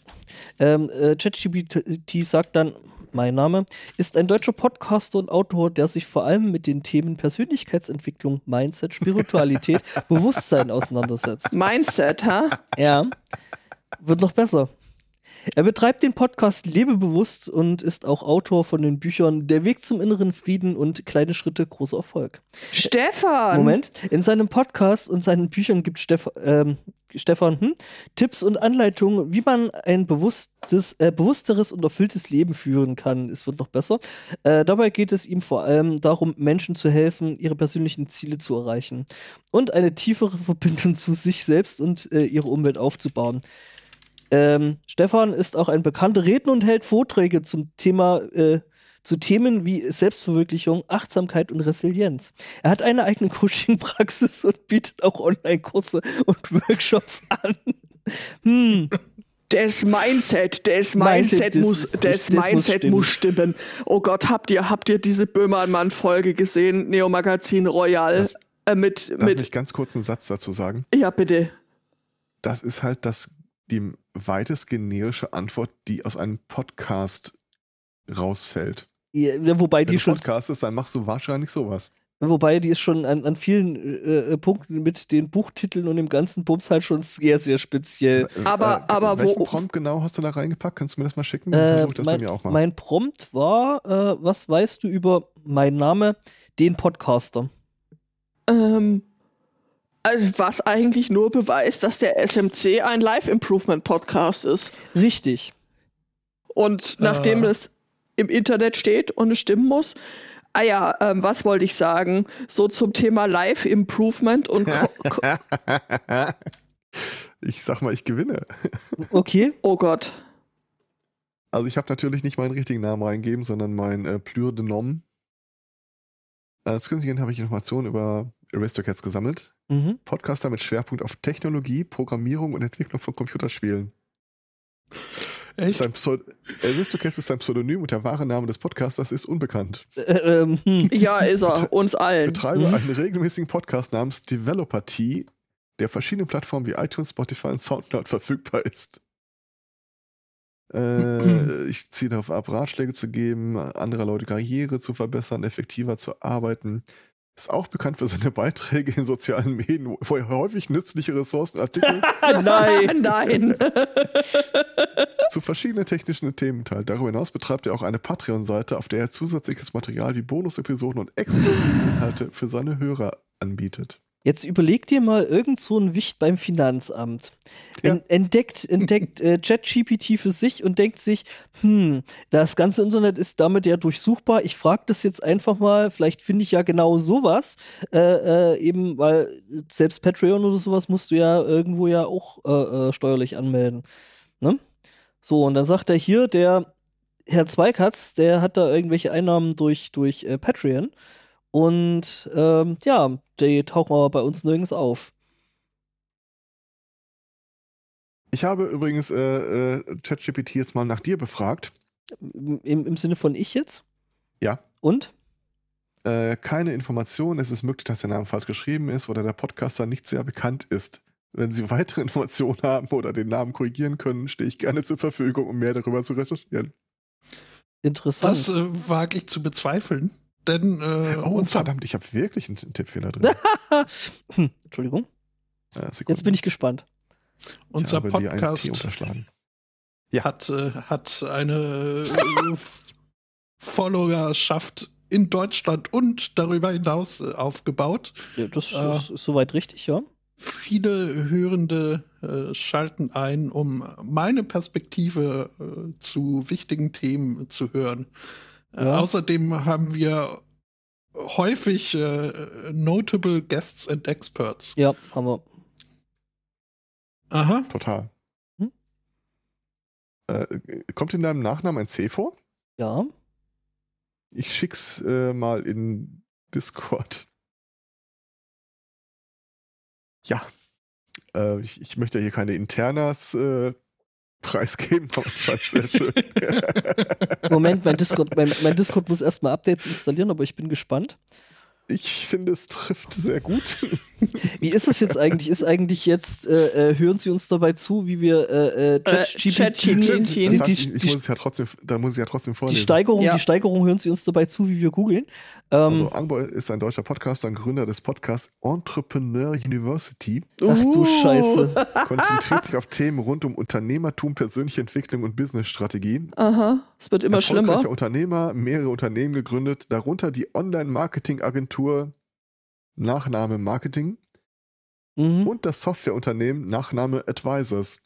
Ähm, äh, ChatGPT sagt dann, mein Name ist ein deutscher Podcaster und Autor, der sich vor allem mit den Themen Persönlichkeitsentwicklung, Mindset, Spiritualität, Bewusstsein auseinandersetzt. Mindset, ha? Ja, wird noch besser. Er betreibt den Podcast Lebebewusst und ist auch Autor von den Büchern Der Weg zum inneren Frieden und Kleine Schritte, großer Erfolg. Stefan! Moment. In seinem Podcast und seinen Büchern gibt Steff, ähm, Stefan hm, Tipps und Anleitungen, wie man ein bewusstes, äh, bewussteres und erfülltes Leben führen kann. Es wird noch besser. Äh, dabei geht es ihm vor allem darum, Menschen zu helfen, ihre persönlichen Ziele zu erreichen und eine tiefere Verbindung zu sich selbst und äh, ihrer Umwelt aufzubauen. Ähm, Stefan ist auch ein bekannter Redner und hält Vorträge zum Thema äh, zu Themen wie Selbstverwirklichung, Achtsamkeit und Resilienz. Er hat eine eigene Coaching-Praxis und bietet auch Online-Kurse und Workshops an. Hm, Das Mindset, das Mindset, Mindset, das muss, ist- das, das muss Mindset stimmen. muss stimmen. Oh Gott, habt ihr, habt ihr diese Böhmermann-Folge gesehen? Neo Magazin Royal Lass- äh, mit, Lass mit, mich ganz kurz einen Satz dazu sagen. ja bitte. Das ist halt das, die weitest generische Antwort, die aus einem Podcast rausfällt. ja, wobei Wenn die du schon, podcastest, dann machst du wahrscheinlich sowas. wobei die ist schon an, an vielen äh, äh, Punkten mit den Buchtiteln und dem ganzen Bums halt schon sehr, sehr speziell. Äh, Aber- aber welchen wo- Prompt genau hast du da reingepackt? Kannst du mir das mal schicken? Dann Äh, versuche ich das bei mein, mir auch mal. mein Prompt war, äh, was weißt du über meinen Name, den Podcaster? Ähm, also was eigentlich nur beweist, dass der SMC ein Live-Improvement-Podcast ist. Richtig. Und nachdem Ah. es im Internet steht und es stimmen muss, ah ja, ähm, was wollte ich sagen? So zum Thema Live-Improvement und ich sag mal, ich gewinne. Okay. Oh Gott. Also ich habe natürlich nicht meinen richtigen Namen reingegeben, sondern mein äh, Plur de Nom. Als Künstlerin habe ich Informationen über Aristocats gesammelt. Mhm. Podcaster mit Schwerpunkt auf Technologie, Programmierung und Entwicklung von Computerspielen. Echt? Sein Pseud Aristocats ist sein Pseudonym und der wahre Name des Podcasters ist unbekannt. Äh, ähm, hm. Ja, ist er. Uns allen. Betreibe Mhm. einen regelmäßigen Podcast namens Developer T, der auf verschiedenen Plattformen wie iTunes, Spotify und Soundcloud verfügbar ist. Äh, ich ziehe darauf ab, Ratschläge zu geben, anderer Leute Karriere zu verbessern, effektiver zu arbeiten. Ist auch bekannt für seine Beiträge in sozialen Medien, wo er häufig nützliche Ressourcen und Artikel Nein. Nein. zu verschiedenen technischen Themen teilt. Darüber hinaus betreibt er auch eine Patreon-Seite, auf der er zusätzliches Material wie Bonus-Episoden und exklusive Inhalte für seine Hörer anbietet. Jetzt überleg dir mal irgend so ein Wicht beim Finanzamt. Ja. En entdeckt entdeckt äh, ChatGPT für sich und denkt sich, hm, das ganze Internet ist damit ja durchsuchbar. Ich frage das jetzt einfach mal, vielleicht finde ich ja genau sowas. Äh, äh, eben, weil selbst Patreon oder sowas musst du ja irgendwo ja auch äh, äh, steuerlich anmelden. Ne? So, und dann sagt er hier, der Herr Zweikatz, der hat da irgendwelche Einnahmen durch, durch äh, Patreon. Und ähm, ja, die tauchen aber bei uns nirgends auf. Ich habe übrigens äh, äh, ChatGPT jetzt mal nach dir befragt. Im, Im Sinne von ich jetzt? Ja. Und? Äh, keine Information. Es ist möglich, dass der Name falsch geschrieben ist oder der Podcaster nicht sehr bekannt ist. Wenn Sie weitere Informationen haben oder den Namen korrigieren können, stehe ich gerne zur Verfügung, um mehr darüber zu recherchieren. Interessant. Das äh, wage ich zu bezweifeln. Denn äh, Oh, verdammt, ich habe wirklich einen, Tippfehler drin. hm, Entschuldigung. Äh, Sekunde. Jetzt bin ich gespannt. unser ich Podcast unterschlagen. hat, äh, hat eine äh, Followerschaft in Deutschland und darüber hinaus äh, aufgebaut. Ja, das Äh. ist, ist soweit richtig, ja. Viele Hörende äh, schalten ein, um meine Perspektive äh, zu wichtigen Themen zu hören. Äh, Ja. außerdem haben wir häufig äh, notable Guests and Experts. Ja, haben wir. Aha. Total. Hm? Äh, kommt in deinem Nachnamen ein C vor? Ja. Ich schick's äh, mal in Discord. Ja. Äh, ich, ich möchte hier keine Internas äh, preisgeben, aber sehr schön. Moment, mein Discord, mein, mein Discord muss erstmal Updates installieren, aber ich bin gespannt. Ich finde, es trifft sehr gut. Wie ist es jetzt eigentlich? Ist eigentlich jetzt, äh, äh, hören Sie uns dabei zu, wie wir äh, äh, ChatGPT. Stimmt, die, das heißt, die, ich, ich die, muss es ja trotzdem, da muss ich ja trotzdem die vorlesen. Steigerung, Ja. die Steigerung hören Sie uns dabei zu, wie wir googeln. Ähm, Also Angbo ist ein deutscher Podcaster und Gründer des Podcasts Entrepreneur University. ach du Uh. Scheiße. Konzentriert sich auf Themen rund um Unternehmertum, persönliche Entwicklung und Businessstrategie. Aha, es wird immer schlimmer. Erfolgreicher Unternehmer, mehrere Unternehmen gegründet, darunter die Online-Marketing-Agentur Nachname Marketing Mhm. und das Softwareunternehmen Nachname Advisors.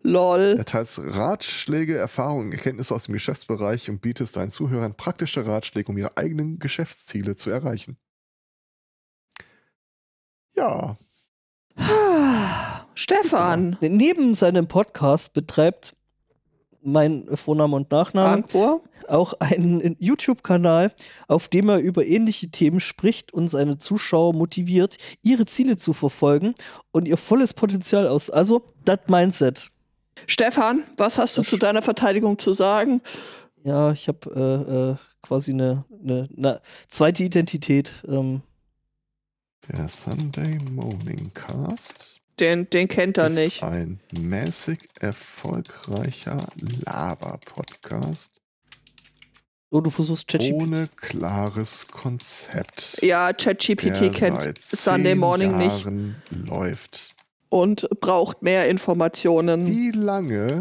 Lol. Er teilt Ratschläge, Erfahrungen, Erkenntnisse aus dem Geschäftsbereich und bietet seinen Zuhörern praktische Ratschläge, um ihre eigenen Geschäftsziele zu erreichen. Ja, Stefan. Neben seinem Podcast betreibt mein Vorname und Nachname Angkor. auch einen YouTube-Kanal, auf dem er über ähnliche Themen spricht und seine Zuschauer motiviert, ihre Ziele zu verfolgen und ihr volles Potenzial aus. Also, das Mindset. Stefan, was hast du zu deiner Verteidigung zu sagen? Ja, ich habe äh, äh, quasi eine, eine, eine zweite Identität. Ähm, der Sunday Morning Cast Den, den kennt er ist nicht. ein mäßig erfolgreicher Laber-Podcast oh, du versuchst ChatGPT. ohne klares Konzept. Ja, ChatGPT kennt Sunday Morning nicht Jahren läuft. und braucht mehr Informationen. Wie lange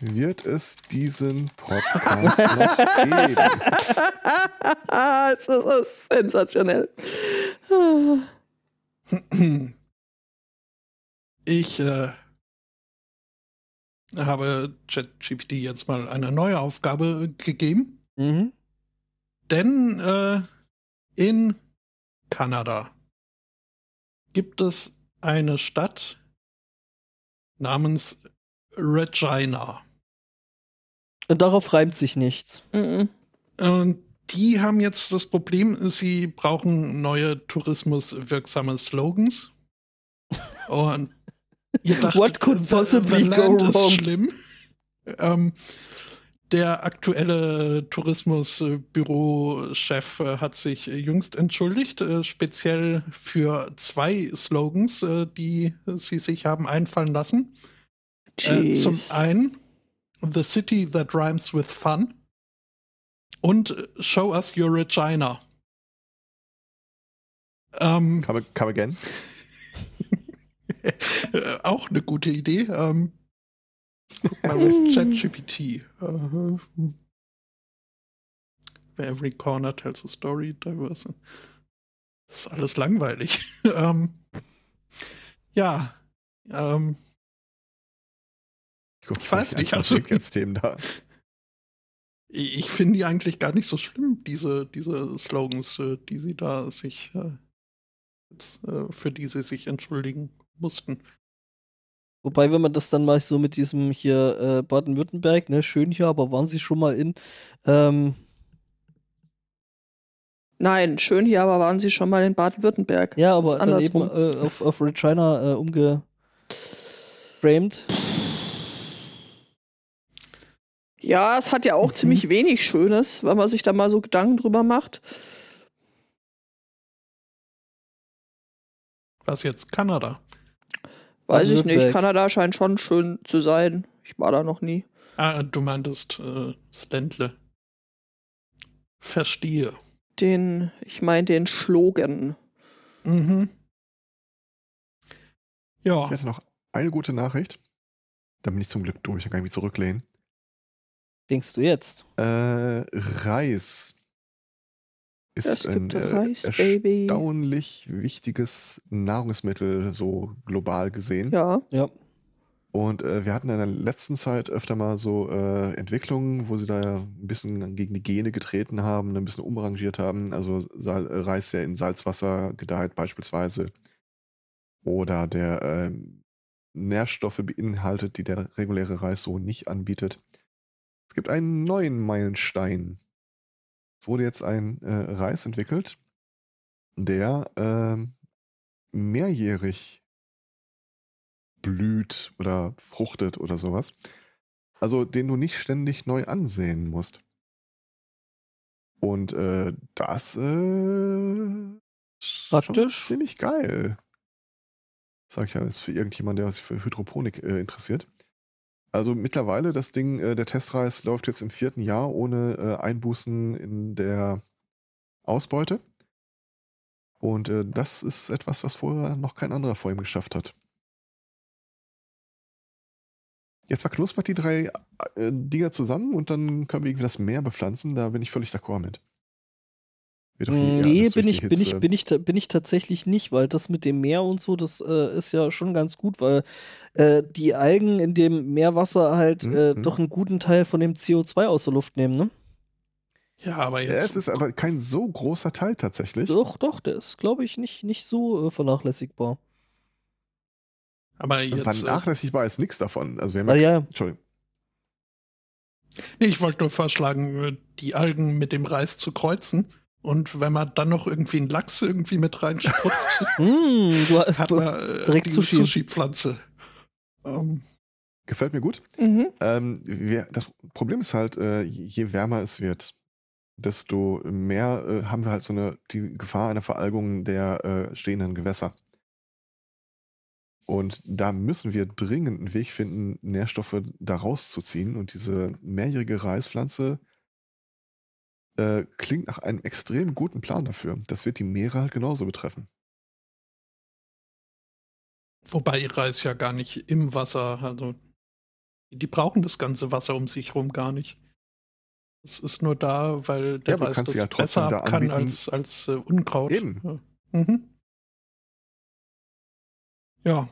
wird es diesen Podcast noch geben? es ist sensationell. Ich äh, habe ChatGPT jetzt mal eine neue Aufgabe gegeben, Mhm. denn äh, in Kanada gibt es eine Stadt namens Regina. Und darauf reimt sich nichts. Mhm. Und die haben jetzt das Problem, sie brauchen neue tourismuswirksame Slogans. Und dachtet, What could the- possibly the land go ist wrong? schlimm. Ähm, der aktuelle Tourismusbürochef äh, hat sich äh, jüngst entschuldigt, äh, speziell für zwei Slogans, äh, die sie sich haben einfallen lassen. Äh, zum Jeez. einen The City That Rhymes with Fun und äh, Show Us Your Regina. Ähm, Come, come again? auch eine gute Idee. Ähm, guck mal, was ChatGPT. Äh, every corner tells a story, diverse. Das ist alles langweilig. ähm, ja, ähm, guck, Ich weiß nicht, also- Antwortthemen da. Ich ich finde die eigentlich gar nicht so schlimm, diese, diese Slogans, äh, die sie da sich, äh, jetzt, äh, für die sie sich entschuldigen mussten. Wobei, wenn man das dann mal so mit diesem hier äh, Baden-Württemberg, ne, schön hier, aber waren Sie schon mal in, ähm, Nein, schön hier, aber waren Sie schon mal in Baden-Württemberg? ja, aber dann eben andersrum. äh, auf, auf Regina äh, umgeframed. Ja, es hat ja auch Mhm. ziemlich wenig Schönes, wenn man sich da mal so Gedanken drüber macht. Was jetzt? Kanada. Weiß ich nicht. Kanada scheint schon schön zu sein. Ich war da noch nie. Ah, du meintest äh, Ständle. Verstehe. Den, ich meine den Slogan. Mhm. Ja. Ich hätte noch eine gute Nachricht. Da bin ich zum Glück durch, da kann ich mich zurücklehnen. Denkst du jetzt? Äh, Reis ist ein äh, Reis, Baby. erstaunlich wichtiges Nahrungsmittel, so global gesehen. Ja. Ja. Und äh, wir hatten in der letzten Zeit öfter mal so äh, Entwicklungen, wo sie da ja ein bisschen gegen die Gene getreten haben, ein bisschen umrangiert haben. Also Sal äh, Reis, der in Salzwasser gedeiht beispielsweise. Oder der äh, Nährstoffe beinhaltet, die der reguläre Reis so nicht anbietet. Es gibt einen neuen Meilenstein. Wurde jetzt ein äh, Reis entwickelt, der ähm, mehrjährig blüht oder fruchtet oder sowas. Also den du nicht ständig neu ansehen musst. Und äh, das äh, ist schon Praktisch. ziemlich geil. Sag ich ja, ist für irgendjemand, der sich für Hydroponik äh, interessiert. Also mittlerweile, das Ding, äh, der Testreis läuft jetzt im vierten Jahr ohne äh, Einbußen in der Ausbeute. Und äh, das ist etwas, was vorher noch kein anderer vor ihm geschafft hat. Jetzt verknuspert die drei äh, Dinger zusammen und dann können wir irgendwie das Meer bepflanzen. Da bin ich völlig d'accord mit. Nee, bin ich, bin, ich, bin, ich, bin ich tatsächlich nicht, weil das mit dem Meer und so, das äh, ist ja schon ganz gut, weil äh, die Algen in dem Meerwasser halt Mhm, äh, mhm. doch einen guten Teil von dem CO2 aus der Luft nehmen, ne? Ja, aber Ja, jetzt. es ist aber kein so großer Teil tatsächlich. Doch, doch, der ist, glaube ich, nicht, nicht so äh, vernachlässigbar. aber jetzt. Äh, Vernachlässigbar ist nichts davon. Also wir haben Ah, ja, ja, Entschuldigung. nee, ich wollte nur vorschlagen, äh, die Algen mit dem Reis zu kreuzen. Und wenn man dann noch irgendwie einen Lachs irgendwie mit reinspritzt, du, hat man äh, Direkt Sushi. Sushi-Pflanze. Ähm, Gefällt mir gut. Mhm. Ähm, wir, das Problem ist halt, äh, je wärmer es wird, desto mehr äh, haben wir halt so eine die Gefahr einer Veralgung der äh, stehenden Gewässer. Und da müssen wir dringend einen Weg finden, Nährstoffe da rauszuziehen. Und diese mehrjährige Reispflanze äh, klingt nach einem extrem guten Plan dafür. Das wird die Meere halt genauso betreffen. wobei Reis ja gar nicht im Wasser, also die brauchen das ganze Wasser um sich rum gar nicht. Es ist nur da, weil der Ja, Reis das ja trotzdem besser da kann als, als äh, Unkraut. Eben. Ja. Mhm. ja.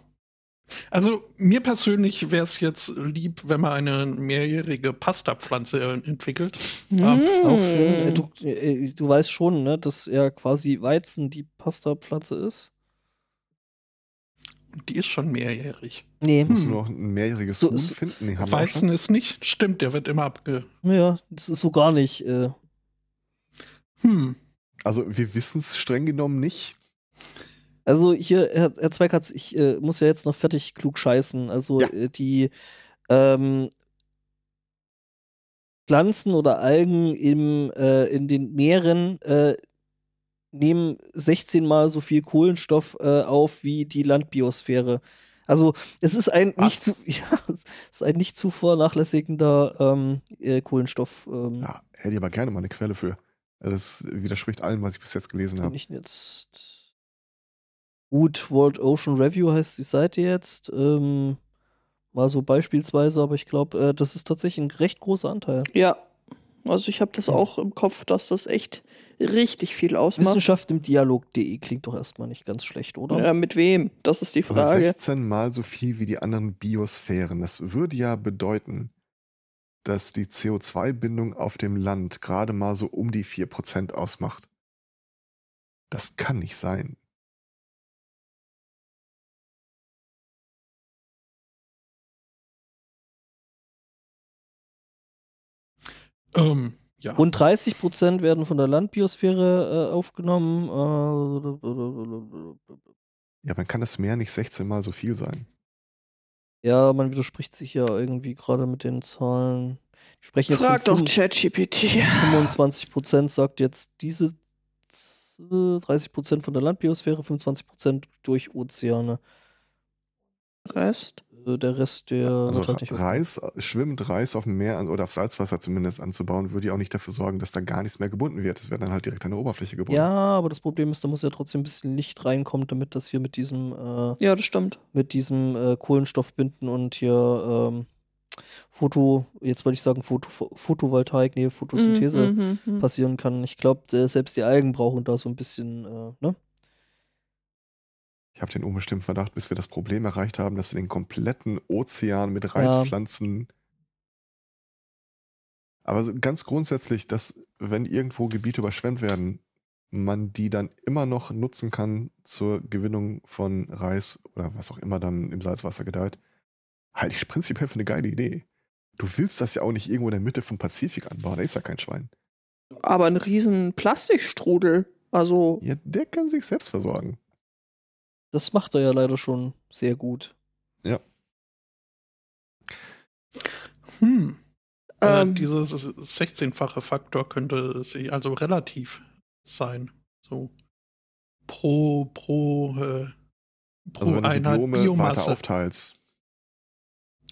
Also mir persönlich wäre es jetzt lieb, wenn man eine mehrjährige Pastapflanze äh, entwickelt. Ja, auch schön. Äh, Mm. Du, äh, du weißt schon, ne, dass ja quasi Weizen die Pastapflanze ist. Die ist schon mehrjährig. Nee, Musst du Hm. noch ein mehrjähriges So ist- finden? Nee, Weizen ist nicht, stimmt, der wird immer abge. ja, das ist so gar nicht. Äh, Hm. Also wir wissen es streng genommen nicht. Also hier, Herr, Herr Zweikatz, ich äh, muss ja jetzt noch fertig klug scheißen. Also Ja. äh, die ähm, Pflanzen oder Algen im, äh, in den Meeren äh, nehmen 16 mal so viel Kohlenstoff äh, auf wie die Landbiosphäre. Also es ist ein nicht zu, ja, es ist ein nicht zu vernachlässigender ähm, äh, Kohlenstoff. Ähm, Ja, hätte ich aber gerne mal eine Quelle für. Das widerspricht allem, was ich bis jetzt gelesen habe. ich jetzt. Gut, World Ocean Review heißt die Seite jetzt. Ähm, mal so beispielsweise, aber ich glaube, äh, das ist tatsächlich ein recht großer Anteil. Ja, also ich habe das Ja. auch im Kopf, dass das echt richtig viel ausmacht. Wissenschaft im Dialog.de klingt doch erstmal nicht ganz schlecht, oder? Ja, mit wem? Das ist die Aber Frage. 16 mal so viel wie die anderen Biosphären. Das würde ja bedeuten, dass die CO2-Bindung auf dem Land gerade mal so um die 4% ausmacht. Das kann nicht sein. Ähm, ja. Und 30 Prozent werden von der Landbiosphäre äh, aufgenommen. Äh, Ja, dann kann das Meer nicht 16 mal so viel sein. ja, man widerspricht sich ja irgendwie gerade mit den Zahlen. Ich spreche jetzt Frag doch ChatGPT. 25 Prozent, sagt jetzt diese äh, 30 Prozent von der Landbiosphäre, 25 Prozent durch Ozeane. Rest. Äh, Der Rest, der Also Reis, schwimmend Reis auf dem Meer an- oder auf Salzwasser zumindest anzubauen, würde ja auch nicht dafür sorgen, dass da gar nichts mehr gebunden wird. Es wird dann halt direkt an der Oberfläche gebunden. Ja, aber das Problem ist, da muss ja trotzdem ein bisschen Licht reinkommen, damit das hier mit diesem, äh, Ja, das stimmt. mit diesem äh, Kohlenstoff binden und hier ähm, Foto, jetzt wollte ich sagen Foto, Photovoltaik, nee, Photosynthese Mhm, mhm, mhm. passieren kann. Ich glaube, selbst die Algen brauchen da so ein bisschen, äh, ne? Ich habe den unbestimmten Verdacht, bis wir das Problem erreicht haben, dass wir den kompletten Ozean mit Reispflanzen. Aber so ganz grundsätzlich, dass wenn irgendwo Gebiete überschwemmt werden, man die dann immer noch nutzen kann zur Gewinnung von Reis oder was auch immer dann im Salzwasser gedeiht, halte ich prinzipiell für eine geile Idee. Du willst das ja auch nicht irgendwo in der Mitte vom Pazifik anbauen, da ist ja kein Schwein. Aber ein riesen Plastikstrudel. Also, Ja, der kann sich selbst versorgen. Das macht er ja leider schon sehr gut. Ja. Hm. Äh, Ähm, dieses 16-fache Faktor könnte also relativ sein. So pro, pro, äh, pro Also wenn Einheit Diplome Biomasse. aufteilst.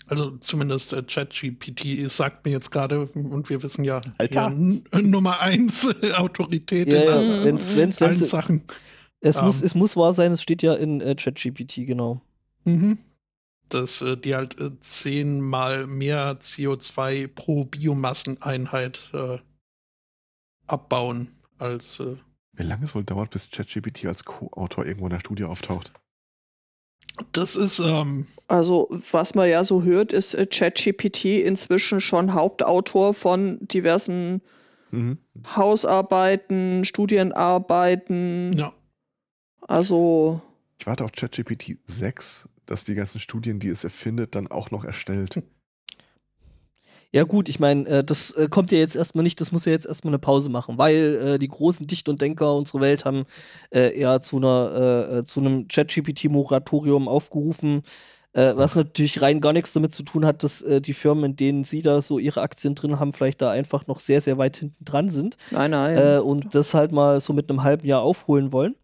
Also zumindest äh, ChatGPT sagt mir jetzt gerade, und wir wissen ja, Alter. ja, Nummer eins äh, Autorität Ja, ja, in Mhm. wenn's, wenn's, allen wenn's, Sachen. Es, Ähm. muss, es muss wahr sein, es steht ja in äh, ChatGPT, genau. Mhm. Dass äh, die halt äh, zehnmal mehr CO2 pro Biomasseneinheit äh, abbauen als äh, Wie lange es wohl dauert, bis ChatGPT als Co-Autor irgendwo in der Studie auftaucht? das ist ähm, Also, was man ja so hört, ist äh, ChatGPT inzwischen schon Hauptautor von diversen Mhm. Hausarbeiten, Studienarbeiten. ja Also, Ich warte auf ChatGPT 6, dass die ganzen Studien, die es erfindet, dann auch noch erstellt. Ja gut, ich meine, äh, das äh, kommt ja jetzt erstmal nicht, das muss ja jetzt erstmal eine Pause machen, weil äh, die großen Dichter und Denker unserer Welt haben äh, eher zu einer zu einem ChatGPT-Moratorium aufgerufen, äh, was natürlich rein gar nichts damit zu tun hat, dass äh, die Firmen, in denen sie da so ihre Aktien drin haben, vielleicht da einfach noch sehr, sehr weit hinten dran sind nein, nein. äh, und das halt mal so mit einem halben Jahr aufholen wollen.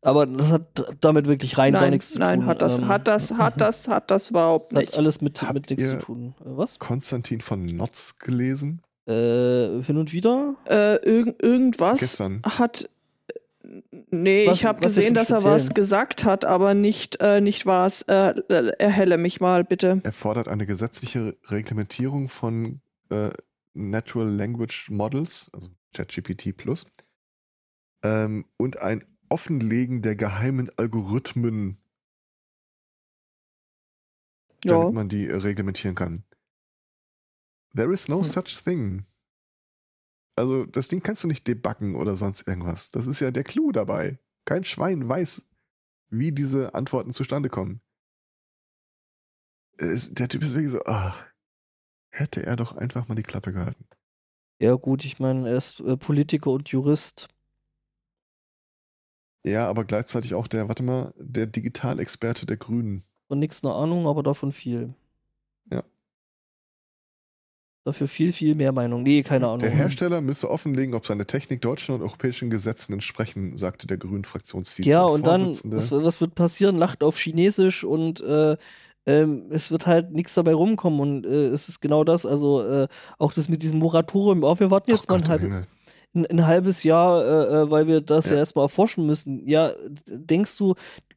Aber das hat damit wirklich rein gar nein, nichts zu nein, tun. hat das, Ähm, hat das, hat das, hat das überhaupt das hat nicht. alles mit, Habt mit nichts ihr- zu tun. Äh, was? Konstantin von Notz gelesen? Äh, hin und wieder? Äh, irg irgendwas Gestern. hat. Nee, Was- ich habe gesehen, dass er was gesagt hat, aber nicht, äh, nicht was. Äh, äh, erhelle mich mal, bitte. Er fordert eine gesetzliche Reglementierung von äh, Natural Language Models, also ChatGPT Plus, ähm, und ein Offenlegen der geheimen Algorithmen, damit Ja. man die äh, reglementieren kann. There is no Hm. such thing. Also, das Ding kannst du nicht debuggen oder sonst irgendwas. Das ist ja der Clou dabei. Kein Schwein weiß, wie diese Antworten zustande kommen. Es, der Typ ist wirklich so, ach, hätte er doch einfach mal die Klappe gehalten. Ja, gut, ich meine, er ist äh, Politiker und Jurist. Ja, aber gleichzeitig auch der, warte mal, der Digitalexperte der Grünen. Von nichts eine Ahnung, aber davon viel. Ja. Dafür viel, viel mehr Meinung. Nee, keine Ahnung. Der Hersteller müsse offenlegen, ob seine Technik deutschen und europäischen Gesetzen entsprechen, sagte der grünen Fraktionsvize. ja, und dann, was, was wird passieren? Lacht auf Chinesisch und äh, ähm, es wird halt nichts dabei rumkommen. Und äh, es ist genau das, also äh, auch das mit diesem Moratorium, oh, wir warten jetzt Ach mal Gott ein, im halb, Himmel. Ein, ein halbes Jahr, äh, äh, weil wir das ja, Ja. erstmal erforschen müssen. Ja, denkst du,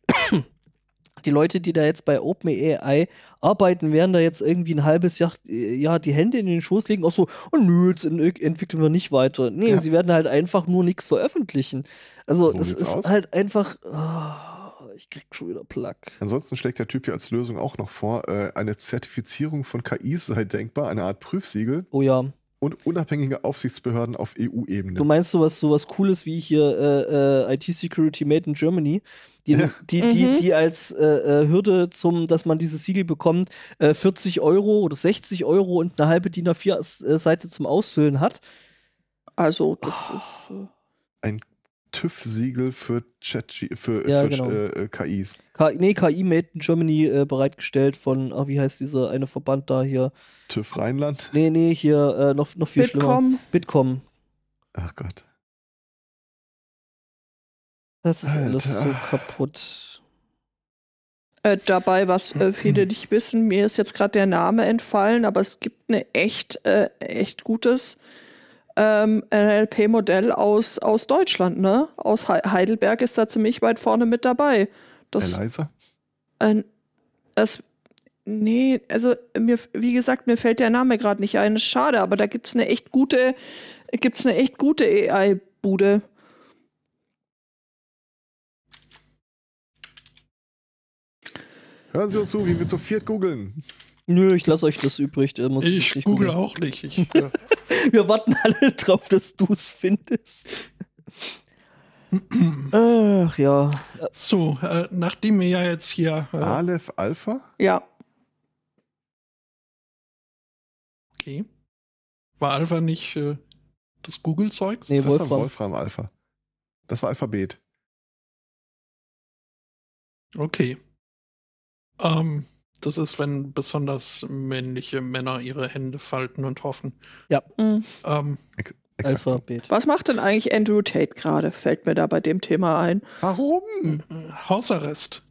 die Leute, die da jetzt bei OpenAI arbeiten, werden da jetzt irgendwie ein halbes Jahr, äh, Jahr die Hände in den Schoß legen, auch so, oh nö, jetzt en- entwickeln wir nicht weiter. Nee, Ja. sie werden halt einfach nur nichts veröffentlichen. Also, So das ist aus. halt einfach, ah, ich krieg schon wieder Plack. Ansonsten schlägt der Typ hier als Lösung auch noch vor, äh, eine Zertifizierung von KIs sei denkbar, eine Art Prüfsiegel Oh ja. Und unabhängige Aufsichtsbehörden auf Du EU-Ebene. meinst sowas, sowas Cooles wie hier äh, äh, IT-Security Made in Germany, die, Ja. die, die, Mhm. die als äh, äh, Hürde zum, dass man dieses Siegel bekommt, äh, 40 Euro oder 60 Euro und eine halbe DIN A4-Seite zum Ausfüllen hat. Also, das Oh. ist. Äh, Ein TÜV-Siegel für, Chat für, Ja, für genau. äh, äh, KIs. K nee, KI Made in Germany äh, bereitgestellt von, ah, wie heißt dieser eine Verband da hier? TÜV Rheinland. Nee, nee, hier äh, noch, noch viel schlimmer. Bitkom. Bitkom. Ach Gott. Das ist alles so Alter. kaputt. Äh, dabei, was äh, viele nicht wissen, mir ist jetzt gerade der Name entfallen, aber es gibt eine echt, äh, echt gutes ähm, NLP-Modell aus, aus Deutschland, ne? Aus Hei- Heidelberg ist da ziemlich weit vorne mit dabei. Das, Eliza? äh, das nee, also mir, wie gesagt, mir fällt der Name gerade nicht ein. Ist schade, aber da gibt's eine echt gute, gibt's eine echt gute AI-Bude. Hören Sie uns zu, wie wir zu viert googeln. Nö, ich lasse euch das übrig. äh, muss Ich nicht google auch nicht. Ich, äh, Wir warten alle drauf, dass du es findest. Ach ja. so, äh, nachdem wir ja jetzt hier. Äh, Aleph Alpha? Ja, okay. War Alpha nicht äh, das Google-Zeug? Nee, Das war Wolfram. Wolfram Alpha. Das war Alphabet. Okay. Ähm, Das ist, wenn besonders männliche Männer ihre Hände falten und hoffen. Mhm. Ähm, Ex so. Alphabet. Was macht denn eigentlich Andrew Tate gerade? Fällt mir da bei dem Thema ein. Warum? Hausarrest.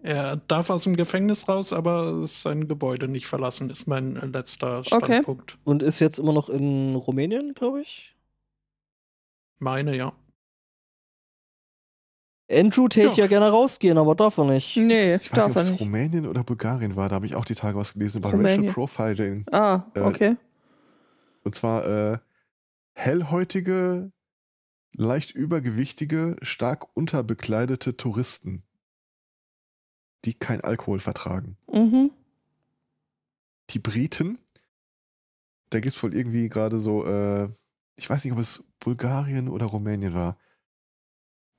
Er darf aus dem Gefängnis raus, aber sein Gebäude nicht verlassen, ist mein letzter Okay. Standpunkt. Und ist jetzt immer noch in Rumänien, glaube ich. Meine, ja. Andrew Tate Ja. ja gerne rausgehen, aber darf er nicht. Nee, Ich weiß darf nicht, ob er es nicht. Rumänien oder Bulgarien war. Da habe ich auch die Tage was gelesen über Rumänien. Racial Profiling. Ah, Äh, okay. Und zwar äh, hellhäutige, leicht übergewichtige, stark unterbekleidete Touristen, die kein Alkohol vertragen. Mhm. Die Briten, da gibt es wohl irgendwie gerade so, äh, ich weiß nicht, ob es Bulgarien oder Rumänien war.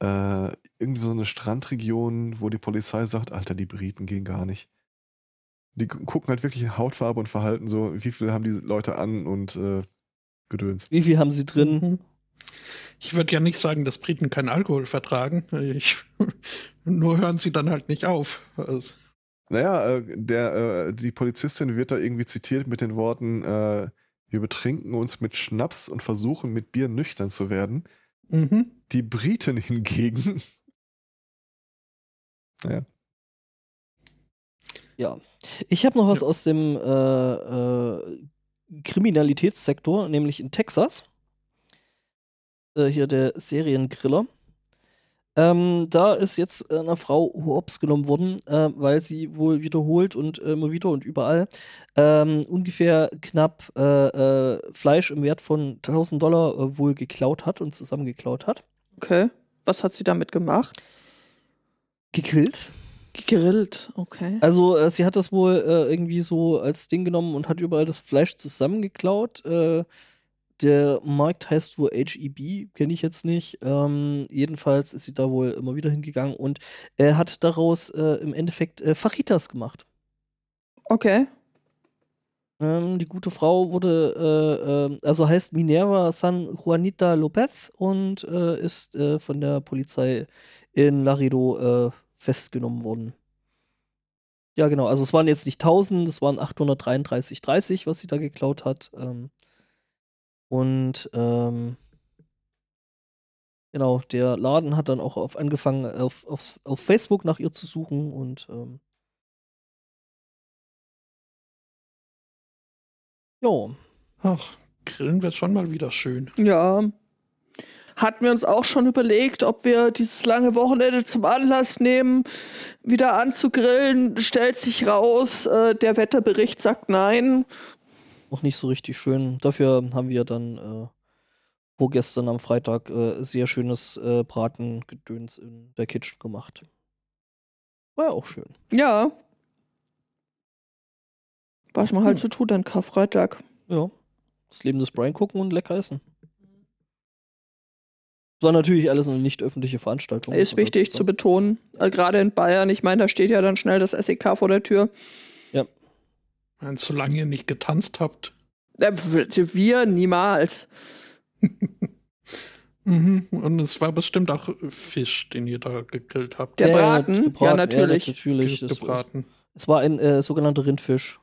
Äh, irgendwie so eine Strandregion, wo die Polizei sagt, Alter, die Briten gehen gar nicht. Die gu- gucken halt wirklich Hautfarbe und Verhalten so, wie viel haben die Leute an und äh, Gedöns. Wie viel haben sie drin? Mhm. Ich würde ja nicht sagen, dass Briten keinen Alkohol vertragen. Ich, nur hören sie dann halt nicht auf. Also, Naja, äh, der, äh, die Polizistin wird da irgendwie zitiert mit den Worten, äh, wir betrinken uns mit Schnaps und versuchen mit Bier nüchtern zu werden. Mhm. Die Briten hingegen, naja, Ja. Ich habe noch was Ja. aus dem äh, äh, Kriminalitätssektor, nämlich in Texas. Äh, hier der Seriengriller. Ähm, da ist jetzt äh, einer Frau hops genommen worden, äh, weil sie wohl wiederholt und äh, immer wieder und überall ähm, ungefähr knapp äh, äh, Fleisch im Wert von 1000 Dollar äh, wohl geklaut hat und zusammengeklaut hat. Okay. Was hat sie damit gemacht? Gegrillt. Gegrillt. Okay. Also äh, sie hat das wohl äh, irgendwie so als Ding genommen und hat überall das Fleisch zusammengeklaut. Äh, der Markt heißt wohl HEB, kenne ich jetzt nicht. Ähm, jedenfalls ist sie da wohl immer wieder hingegangen und äh, hat daraus äh, im Endeffekt äh, Fajitas gemacht. Okay. Ähm, die gute Frau wurde, äh, äh, also heißt Minerva San Juanita Lopez und äh, ist äh, von der Polizei in Laredo äh, festgenommen worden. Ja, genau. Also es waren jetzt nicht 1000, es waren 833,30, was sie da geklaut hat. Ähm, und ähm, genau, der Laden hat dann auch auf, angefangen, auf, auf, auf Facebook nach ihr zu suchen und ähm, ja. Ach, grillen wird schon mal wieder schön. Ja. Hatten wir uns auch schon überlegt, ob wir dieses lange Wochenende zum Anlass nehmen, wieder anzugrillen. Stellt sich raus, äh, der Wetterbericht sagt nein. Noch nicht so richtig schön. Dafür haben wir dann äh, vorgestern am Freitag äh, sehr schönes äh, Bratengedöns in der Kitchen gemacht. War ja auch schön. Ja. Was man halt Hm. so tut an Karfreitag. Ja. Das Leben des Brian gucken und lecker essen. Das war natürlich alles eine nicht öffentliche Veranstaltung. Ist wichtig zu betonen. Äh, Gerade in Bayern, ich meine, da steht ja dann schnell das SEK vor der Tür. Wenn solange ihr nicht getanzt habt. Wir niemals. Mhm. Und es war bestimmt auch Fisch, den ihr da gegrillt habt. Der Ja, ja, Braten? gebraten, Ja, natürlich. Ja, natürlich. Gebraten. es war ein äh, sogenannter Rindfisch.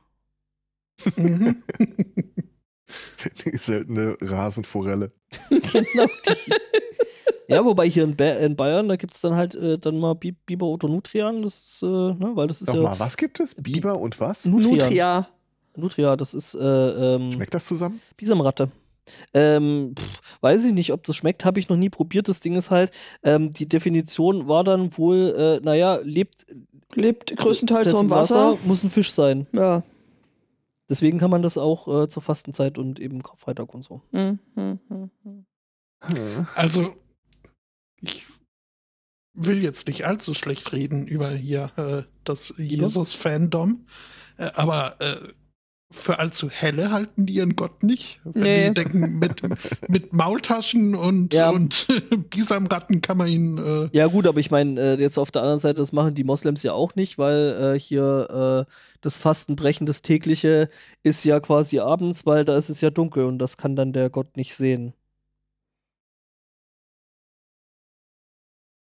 mhm. die seltene Rasenforelle. genau die. Ja, wobei hier in, ba in Bayern, da gibt es dann halt äh, dann mal Bi Biber oder Nutrian. Das ist, äh, ne, weil das ist ja Nochmal, was gibt es? Biber und was? Nutrian. Nutria. Nutria, das ist äh, ähm, Schmeckt das zusammen? Bisamratte. Ähm, pff, weiß ich nicht, ob das schmeckt, habe ich noch nie probiert. Das Ding ist halt, ähm, die Definition war dann wohl, äh, naja, lebt Lebt größtenteils so im Wasser. muss ein Fisch sein. Ja. Deswegen kann man das auch äh, zur Fastenzeit und eben Karfreitag und so. Hm, hm, hm. Also, ich will jetzt nicht allzu schlecht reden über hier äh, das Jesus-Fandom, äh, aber äh, für allzu helle halten die ihren Gott nicht. Wenn Nee. die denken, mit, mit Maultaschen und, Ja. und Bisamratten kann man ihn. Äh, Ja, gut, aber ich meine, äh, jetzt auf der anderen Seite, das machen die Moslems ja auch nicht, weil äh, hier äh, das Fastenbrechen, das tägliche, ist ja quasi abends, weil da ist es ja dunkel und das kann dann der Gott nicht sehen.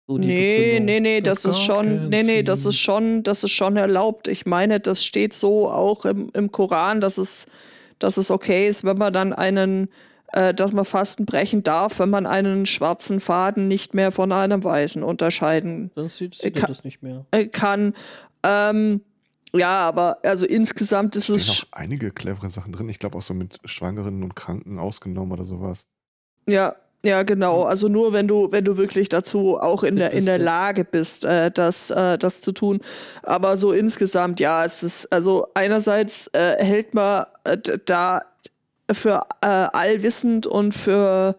So die Nee, Begründung. nee, nee, das ist schon, nee, nee, das ist schon, das ist schon erlaubt. Ich meine, das steht so auch im, im Koran, dass es, dass es okay ist, wenn man dann einen, äh, dass man Fasten brechen darf, wenn man einen schwarzen Faden nicht mehr von einem weißen unterscheiden Dann sieht, Ich sieht er kann- das nicht mehr. äh, kann. Ähm, ja, aber also insgesamt ist es, auch einige clevere Sachen drin. Ich glaube auch so mit Schwangeren und Kranken ausgenommen oder sowas. Ja, ja, genau. Also nur wenn du, wenn du wirklich dazu auch in der, in der. Lage bist, äh, das, äh, das zu tun. Aber so insgesamt, ja, es ist, also einerseits äh, hält man äh, da für äh, allwissend und für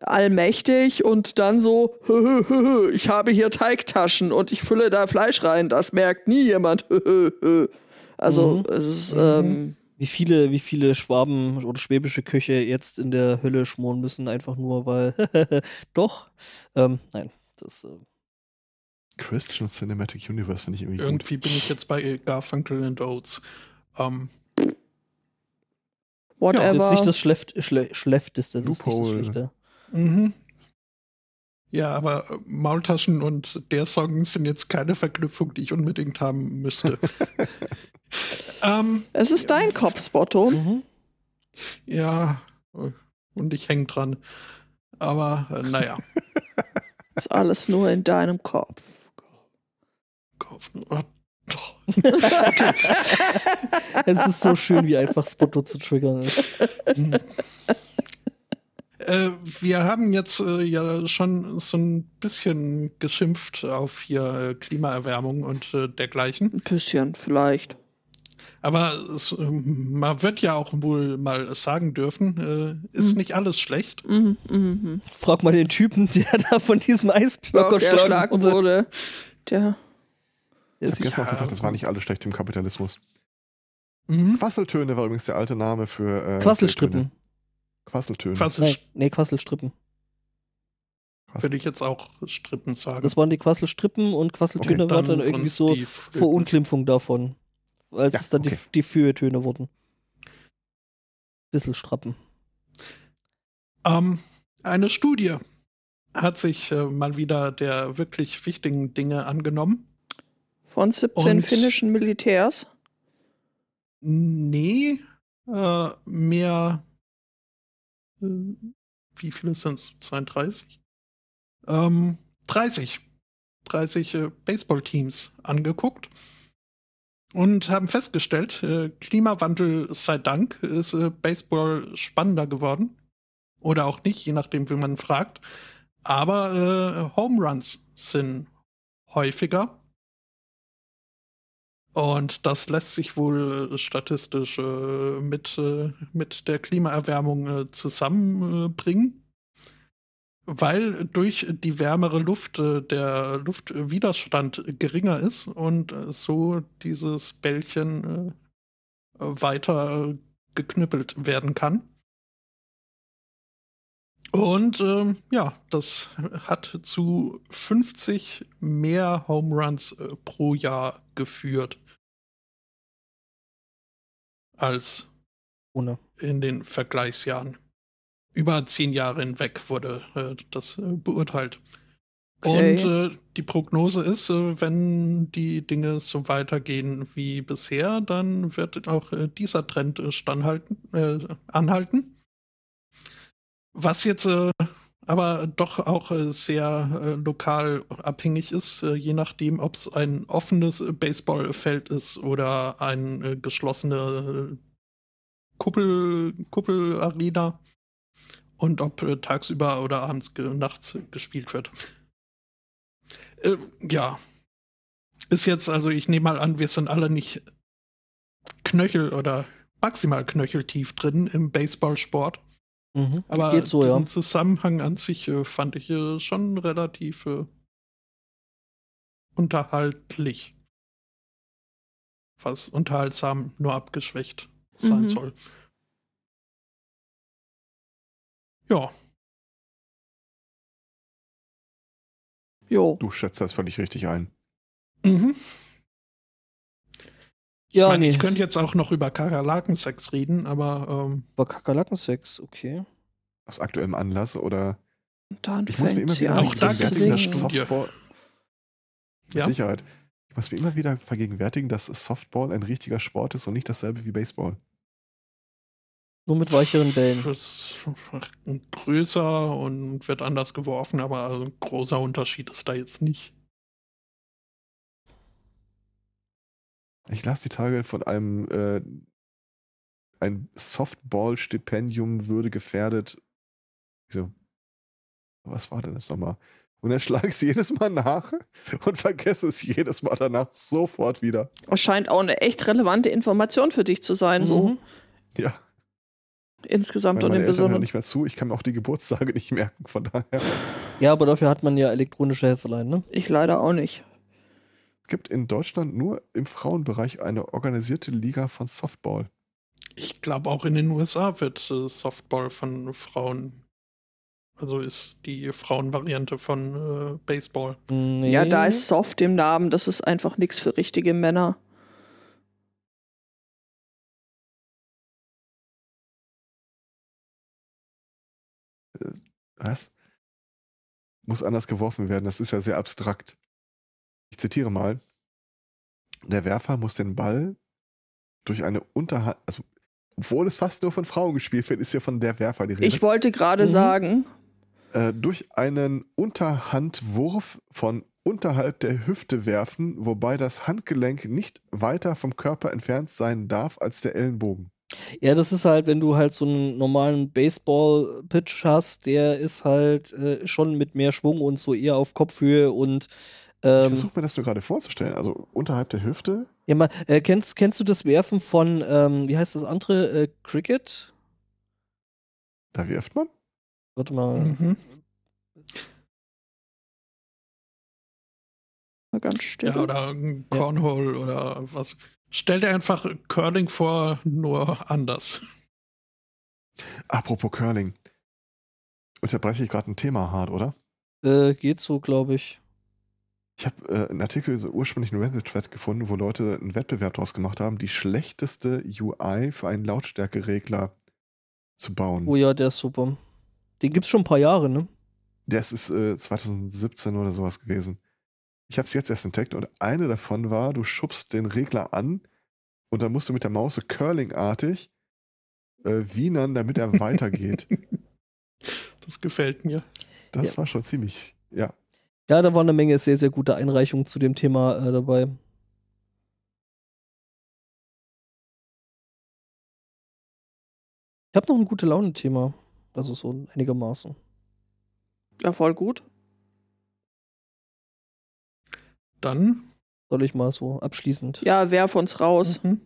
allmächtig und dann so, hö, hö, hö, ich habe hier Teigtaschen und ich fülle da Fleisch rein, das merkt nie jemand. Also Mhm. es ist, Mhm. ähm, Wie viele, wie viele Schwaben oder schwäbische Köche jetzt in der Hölle schmoren müssen, einfach nur weil. Doch. Ähm, nein, das. Äh, Christian Cinematic Universe finde ich irgendwie gut. Irgendwie bin ich jetzt bei Garfunkel and Oates. Ähm, whatever. jetzt nicht das Schleft, Schle Schlefteste, das ist nicht das Loophole. Schlechte. mhm. Ja, aber Maultaschen und der Song sind jetzt keine Verknüpfung, die ich unbedingt haben müsste. ähm, es ist dein Kopf, Spotto. Mhm. ja, und ich häng dran. Aber äh, naja. Ist alles nur in deinem Kopf. Kaufen. Oh, doch. es ist so schön, wie einfach Spotto zu triggern ist. Hm. Äh, wir haben jetzt äh, ja schon so ein bisschen geschimpft auf hier äh, Klimaerwärmung und äh, dergleichen. Ein bisschen, vielleicht. Aber es, äh, man wird ja auch wohl mal sagen dürfen, äh, ist Mhm. nicht alles schlecht. Mhm, mhm, mhm. Frag mal den Typen, der da von diesem Eisbürger der erschlagen wurde. Der. Ich habe gestern auch gesagt, das war nicht alles schlecht im Kapitalismus. Mhm. Quasseltöne war übrigens der alte Name für. Äh, Quasselstrippen. Quasseltöne. Was Nein, nee, Quasselstrippen. würde ich jetzt auch Strippen sagen. Das waren die Quasselstrippen und Quasseltöne Okay, war dann von irgendwie so Steve. Verunglimpfung davon. Als Ja, es dann okay. die, die Feuilletöne wurden. Bisschen strappen. Ähm, eine Studie hat sich äh, mal wieder der wirklich wichtigen Dinge angenommen. Von 17 Und- finnischen Militärs. Nee, äh, mehr. Äh, wie viele sind es? 32? Ähm, 30. 30 äh, Baseballteams angeguckt und haben festgestellt, äh, Klimawandel sei Dank ist äh, Baseball spannender geworden. Oder auch nicht, je nachdem, wie man fragt. Aber äh, Home Runs sind häufiger. Und das lässt sich wohl äh, statistisch mit, mit der Klimaerwärmung zusammenbringen. Weil durch die wärmere Luft äh, der Luftwiderstand geringer ist und äh, so dieses Bällchen äh, weiter geknüppelt werden kann. Und ähm, ja, das hat zu 50 mehr Home Runs pro Jahr geführt als Ohne. in den Vergleichsjahren. Über zehn Jahre hinweg wurde äh, das äh, beurteilt. Okay. Und äh, die Prognose ist, äh, wenn die Dinge so weitergehen wie bisher, dann wird auch äh, dieser Trend äh, standhalten, äh, anhalten. Was jetzt aber doch auch sehr lokal abhängig ist, je nachdem, ob es ein offenes Baseballfeld ist oder ein geschlossene Kuppel, Kuppelarena und ob äh, tagsüber oder abends ge nachts gespielt wird. Äh, ja. Ist jetzt, also ich nehme mal an, wir sind alle nicht Knöchel oder maximal knöcheltief drin im Baseballsport. Mhm. Aber Geht so, ja. diesen Zusammenhang an sich äh, fand ich äh, schon relativ äh, unterhaltlich. Was unterhaltsam nur abgeschwächt sein Mhm. soll. Ja, Jo. Du schätzt das völlig richtig ein. mhm. Ja, ich, mein, nee. ich könnte jetzt auch noch über Kakerlakensex reden, aber ähm, War Kakerlakensex, okay. Aus aktuellem Anlass oder. Dann Ich muss mir immer wieder Auch das. Softball. Mit Ja. Sicherheit. Ich muss mir immer wieder vergegenwärtigen, dass Softball ein richtiger Sport ist und nicht dasselbe wie Baseball. Nur mit weicheren Bällen. ist größer und wird anders geworfen, aber ein großer Unterschied ist da jetzt nicht. Ich las die Tage von einem äh, ein Softball-Stipendium würde gefährdet. So, was war denn das nochmal? Und dann schlage ich es jedes Mal nach und vergesse es jedes Mal danach sofort wieder. Das scheint auch eine echt relevante Information für dich zu sein, so Mhm. Ja, insgesamt und im Besonderen. nicht mehr zu. Ich kann mir auch die Geburtstage nicht merken, von daher. Ja, aber dafür hat man ja elektronische Helferlein, ne? Ich leider auch nicht. Es gibt in Deutschland nur im Frauenbereich eine organisierte Liga von Softball. Ich glaube, auch in den USA wird äh, Softball von Frauen, also ist die Frauenvariante von äh, Baseball. Nee. Ja, da ist Soft im Namen, das ist einfach nichts für richtige Männer. Was? Muss anders geworfen werden. Das ist ja sehr abstrakt. Ich zitiere mal. Der Werfer muss den Ball durch eine Unterhand, also obwohl es fast nur von Frauen gespielt wird, ist ja von der Werfer die Rede. Ich wollte gerade Mhm. sagen, äh, durch einen Unterhandwurf von unterhalb der Hüfte werfen, wobei das Handgelenk nicht weiter vom Körper entfernt sein darf als der Ellenbogen. Ja, das ist halt, wenn du halt so einen normalen Baseball-Pitch hast, der ist halt äh, schon mit mehr Schwung und so eher auf Kopfhöhe und Ich ähm, versuche mir das nur gerade vorzustellen. Also unterhalb der Hüfte. ja, mal, äh, kennst, kennst du das Werfen von, ähm, wie heißt das andere, äh, Cricket? Da wirft man. Warte mal. Mhm. mal ganz still. Ja, oder ein Cornhole oder was. Stell dir einfach Curling vor, nur anders. Apropos Curling. Unterbreche ich gerade ein Thema hart, oder? Äh, geht so, glaube ich. Ich habe äh, einen Artikel so ursprünglich einen Reddit-Thread gefunden, wo Leute einen Wettbewerb daraus gemacht haben, die schlechteste UI für einen Lautstärkeregler zu bauen. Oh ja, der ist super. Den gibt's schon ein paar Jahre, ne? Das ist äh, 2017 oder sowas gewesen. Ich habe es jetzt erst entdeckt und eine davon war, du schubst den Regler an und dann musst du mit der Maus so curlingartig äh, wienern, damit er weitergeht. Das gefällt mir. Das Ja. war schon ziemlich, ja. Ja, da war eine Menge sehr, sehr gute Einreichungen zu dem Thema äh, dabei. Ich habe noch ein gute Laune-Thema. Also so einigermaßen. Ja, voll gut. Dann. Soll ich mal so abschließend. Ja, werf uns raus. Mhm.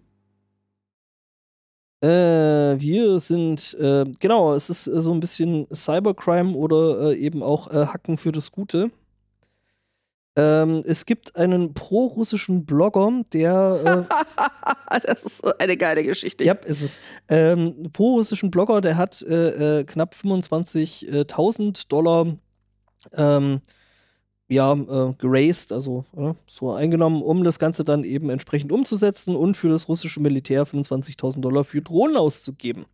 Äh, wir sind, äh, genau, es ist äh, so ein bisschen Cybercrime oder äh, eben auch äh, Hacken für das Gute. Ähm, es gibt einen pro-russischen Blogger, der äh, das ist eine geile Geschichte. Ja, ist es. Ähm, pro-russischen Blogger, der hat äh, äh, knapp 25.000 Dollar ähm, ja, äh, geraced, also äh, so eingenommen, um das Ganze dann eben entsprechend umzusetzen und für das russische Militär 25.000 Dollar für Drohnen auszugeben.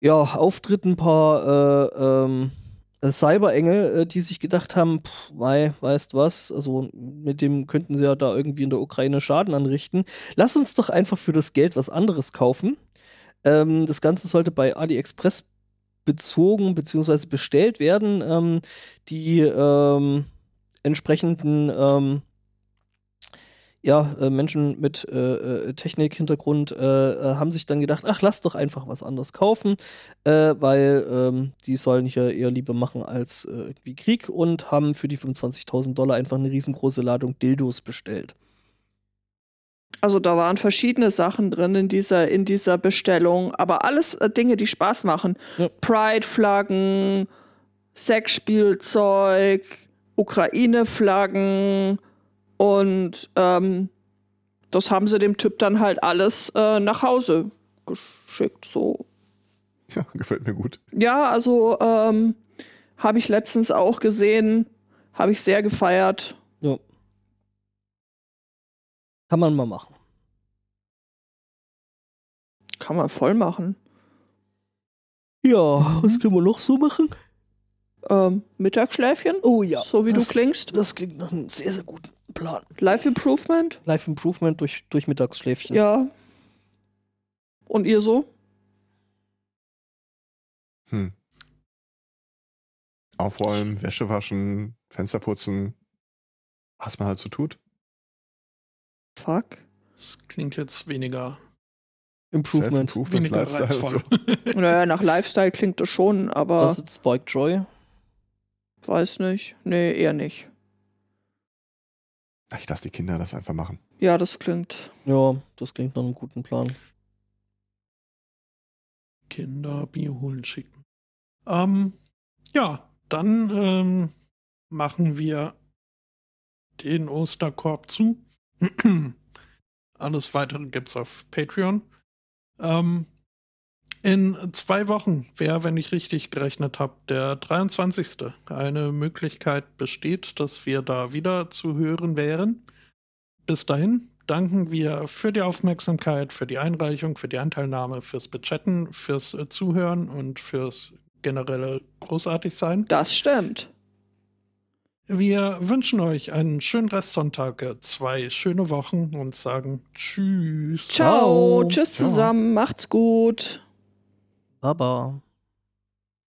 Ja, auftritt ein paar äh, ähm, Cyberengel, äh, die sich gedacht haben, pff, mei, weißt was, also mit dem könnten sie ja da irgendwie in der Ukraine Schaden anrichten. Lass uns doch einfach für das Geld was anderes kaufen. Ähm, das Ganze sollte bei AliExpress bezogen bzw. bestellt werden. Ähm, die ähm, entsprechenden ähm, ja, äh, Menschen mit äh, äh, Technik-Hintergrund äh, äh, haben sich dann gedacht, ach, lass doch einfach was anderes kaufen, äh, weil ähm, die sollen hier eher Liebe machen als irgendwie Krieg und haben für die 25.000 Dollar einfach eine riesengroße Ladung Dildos bestellt. Also da waren verschiedene Sachen drin in dieser, in dieser Bestellung, aber alles äh, Dinge, die Spaß machen. Ja. Pride-Flaggen, Sexspielzeug, Ukraine-Flaggen und ähm, das haben sie dem Typ dann halt alles äh, nach Hause geschickt. So. Ja, gefällt mir gut. Ja, also ähm, habe ich letztens auch gesehen, habe ich sehr gefeiert. Kann man mal machen. Kann man voll machen. Ja, was können wir noch so machen? Ähm, Mittagsschläfchen? Oh ja. So wie das, du klingst? Das klingt nach einem sehr, sehr guten Plan. Life Improvement? Life Improvement durch, durch Mittagsschläfchen. Ja. Und ihr so? Hm. Aufräumen, Wäsche waschen, Fenster putzen. Was man halt so tut. Fuck. Das klingt jetzt weniger, Improvement. Self-Improvement, weniger Lifestyle. reizvoll. So. Naja, nach Lifestyle klingt das schon, aber Das ist Spike Joy. weiß nicht. Nee, eher nicht. Ich lasse die Kinder das einfach machen. Ja, das klingt. Ja, das klingt nach einem guten Plan. Kinder Bier holen schicken. Ähm, ja, dann ähm, machen wir den Osterkorb zu. Alles weitere gibt's auf Patreon. Ähm, in zwei Wochen wäre, wenn ich richtig gerechnet habe, der 23. Eine Möglichkeit besteht, dass wir da wieder zu hören wären. Bis dahin danken wir für die Aufmerksamkeit, für die Einreichung, für die Anteilnahme, fürs Bechatten, fürs äh, Zuhören und fürs generelle Großartigsein. Das stimmt. Wir wünschen euch einen schönen Restsonntag, äh, zwei schöne Wochen und sagen Tschüss. Ciao. Ciao. Tschüss Ciao. zusammen. Macht's gut. Baba.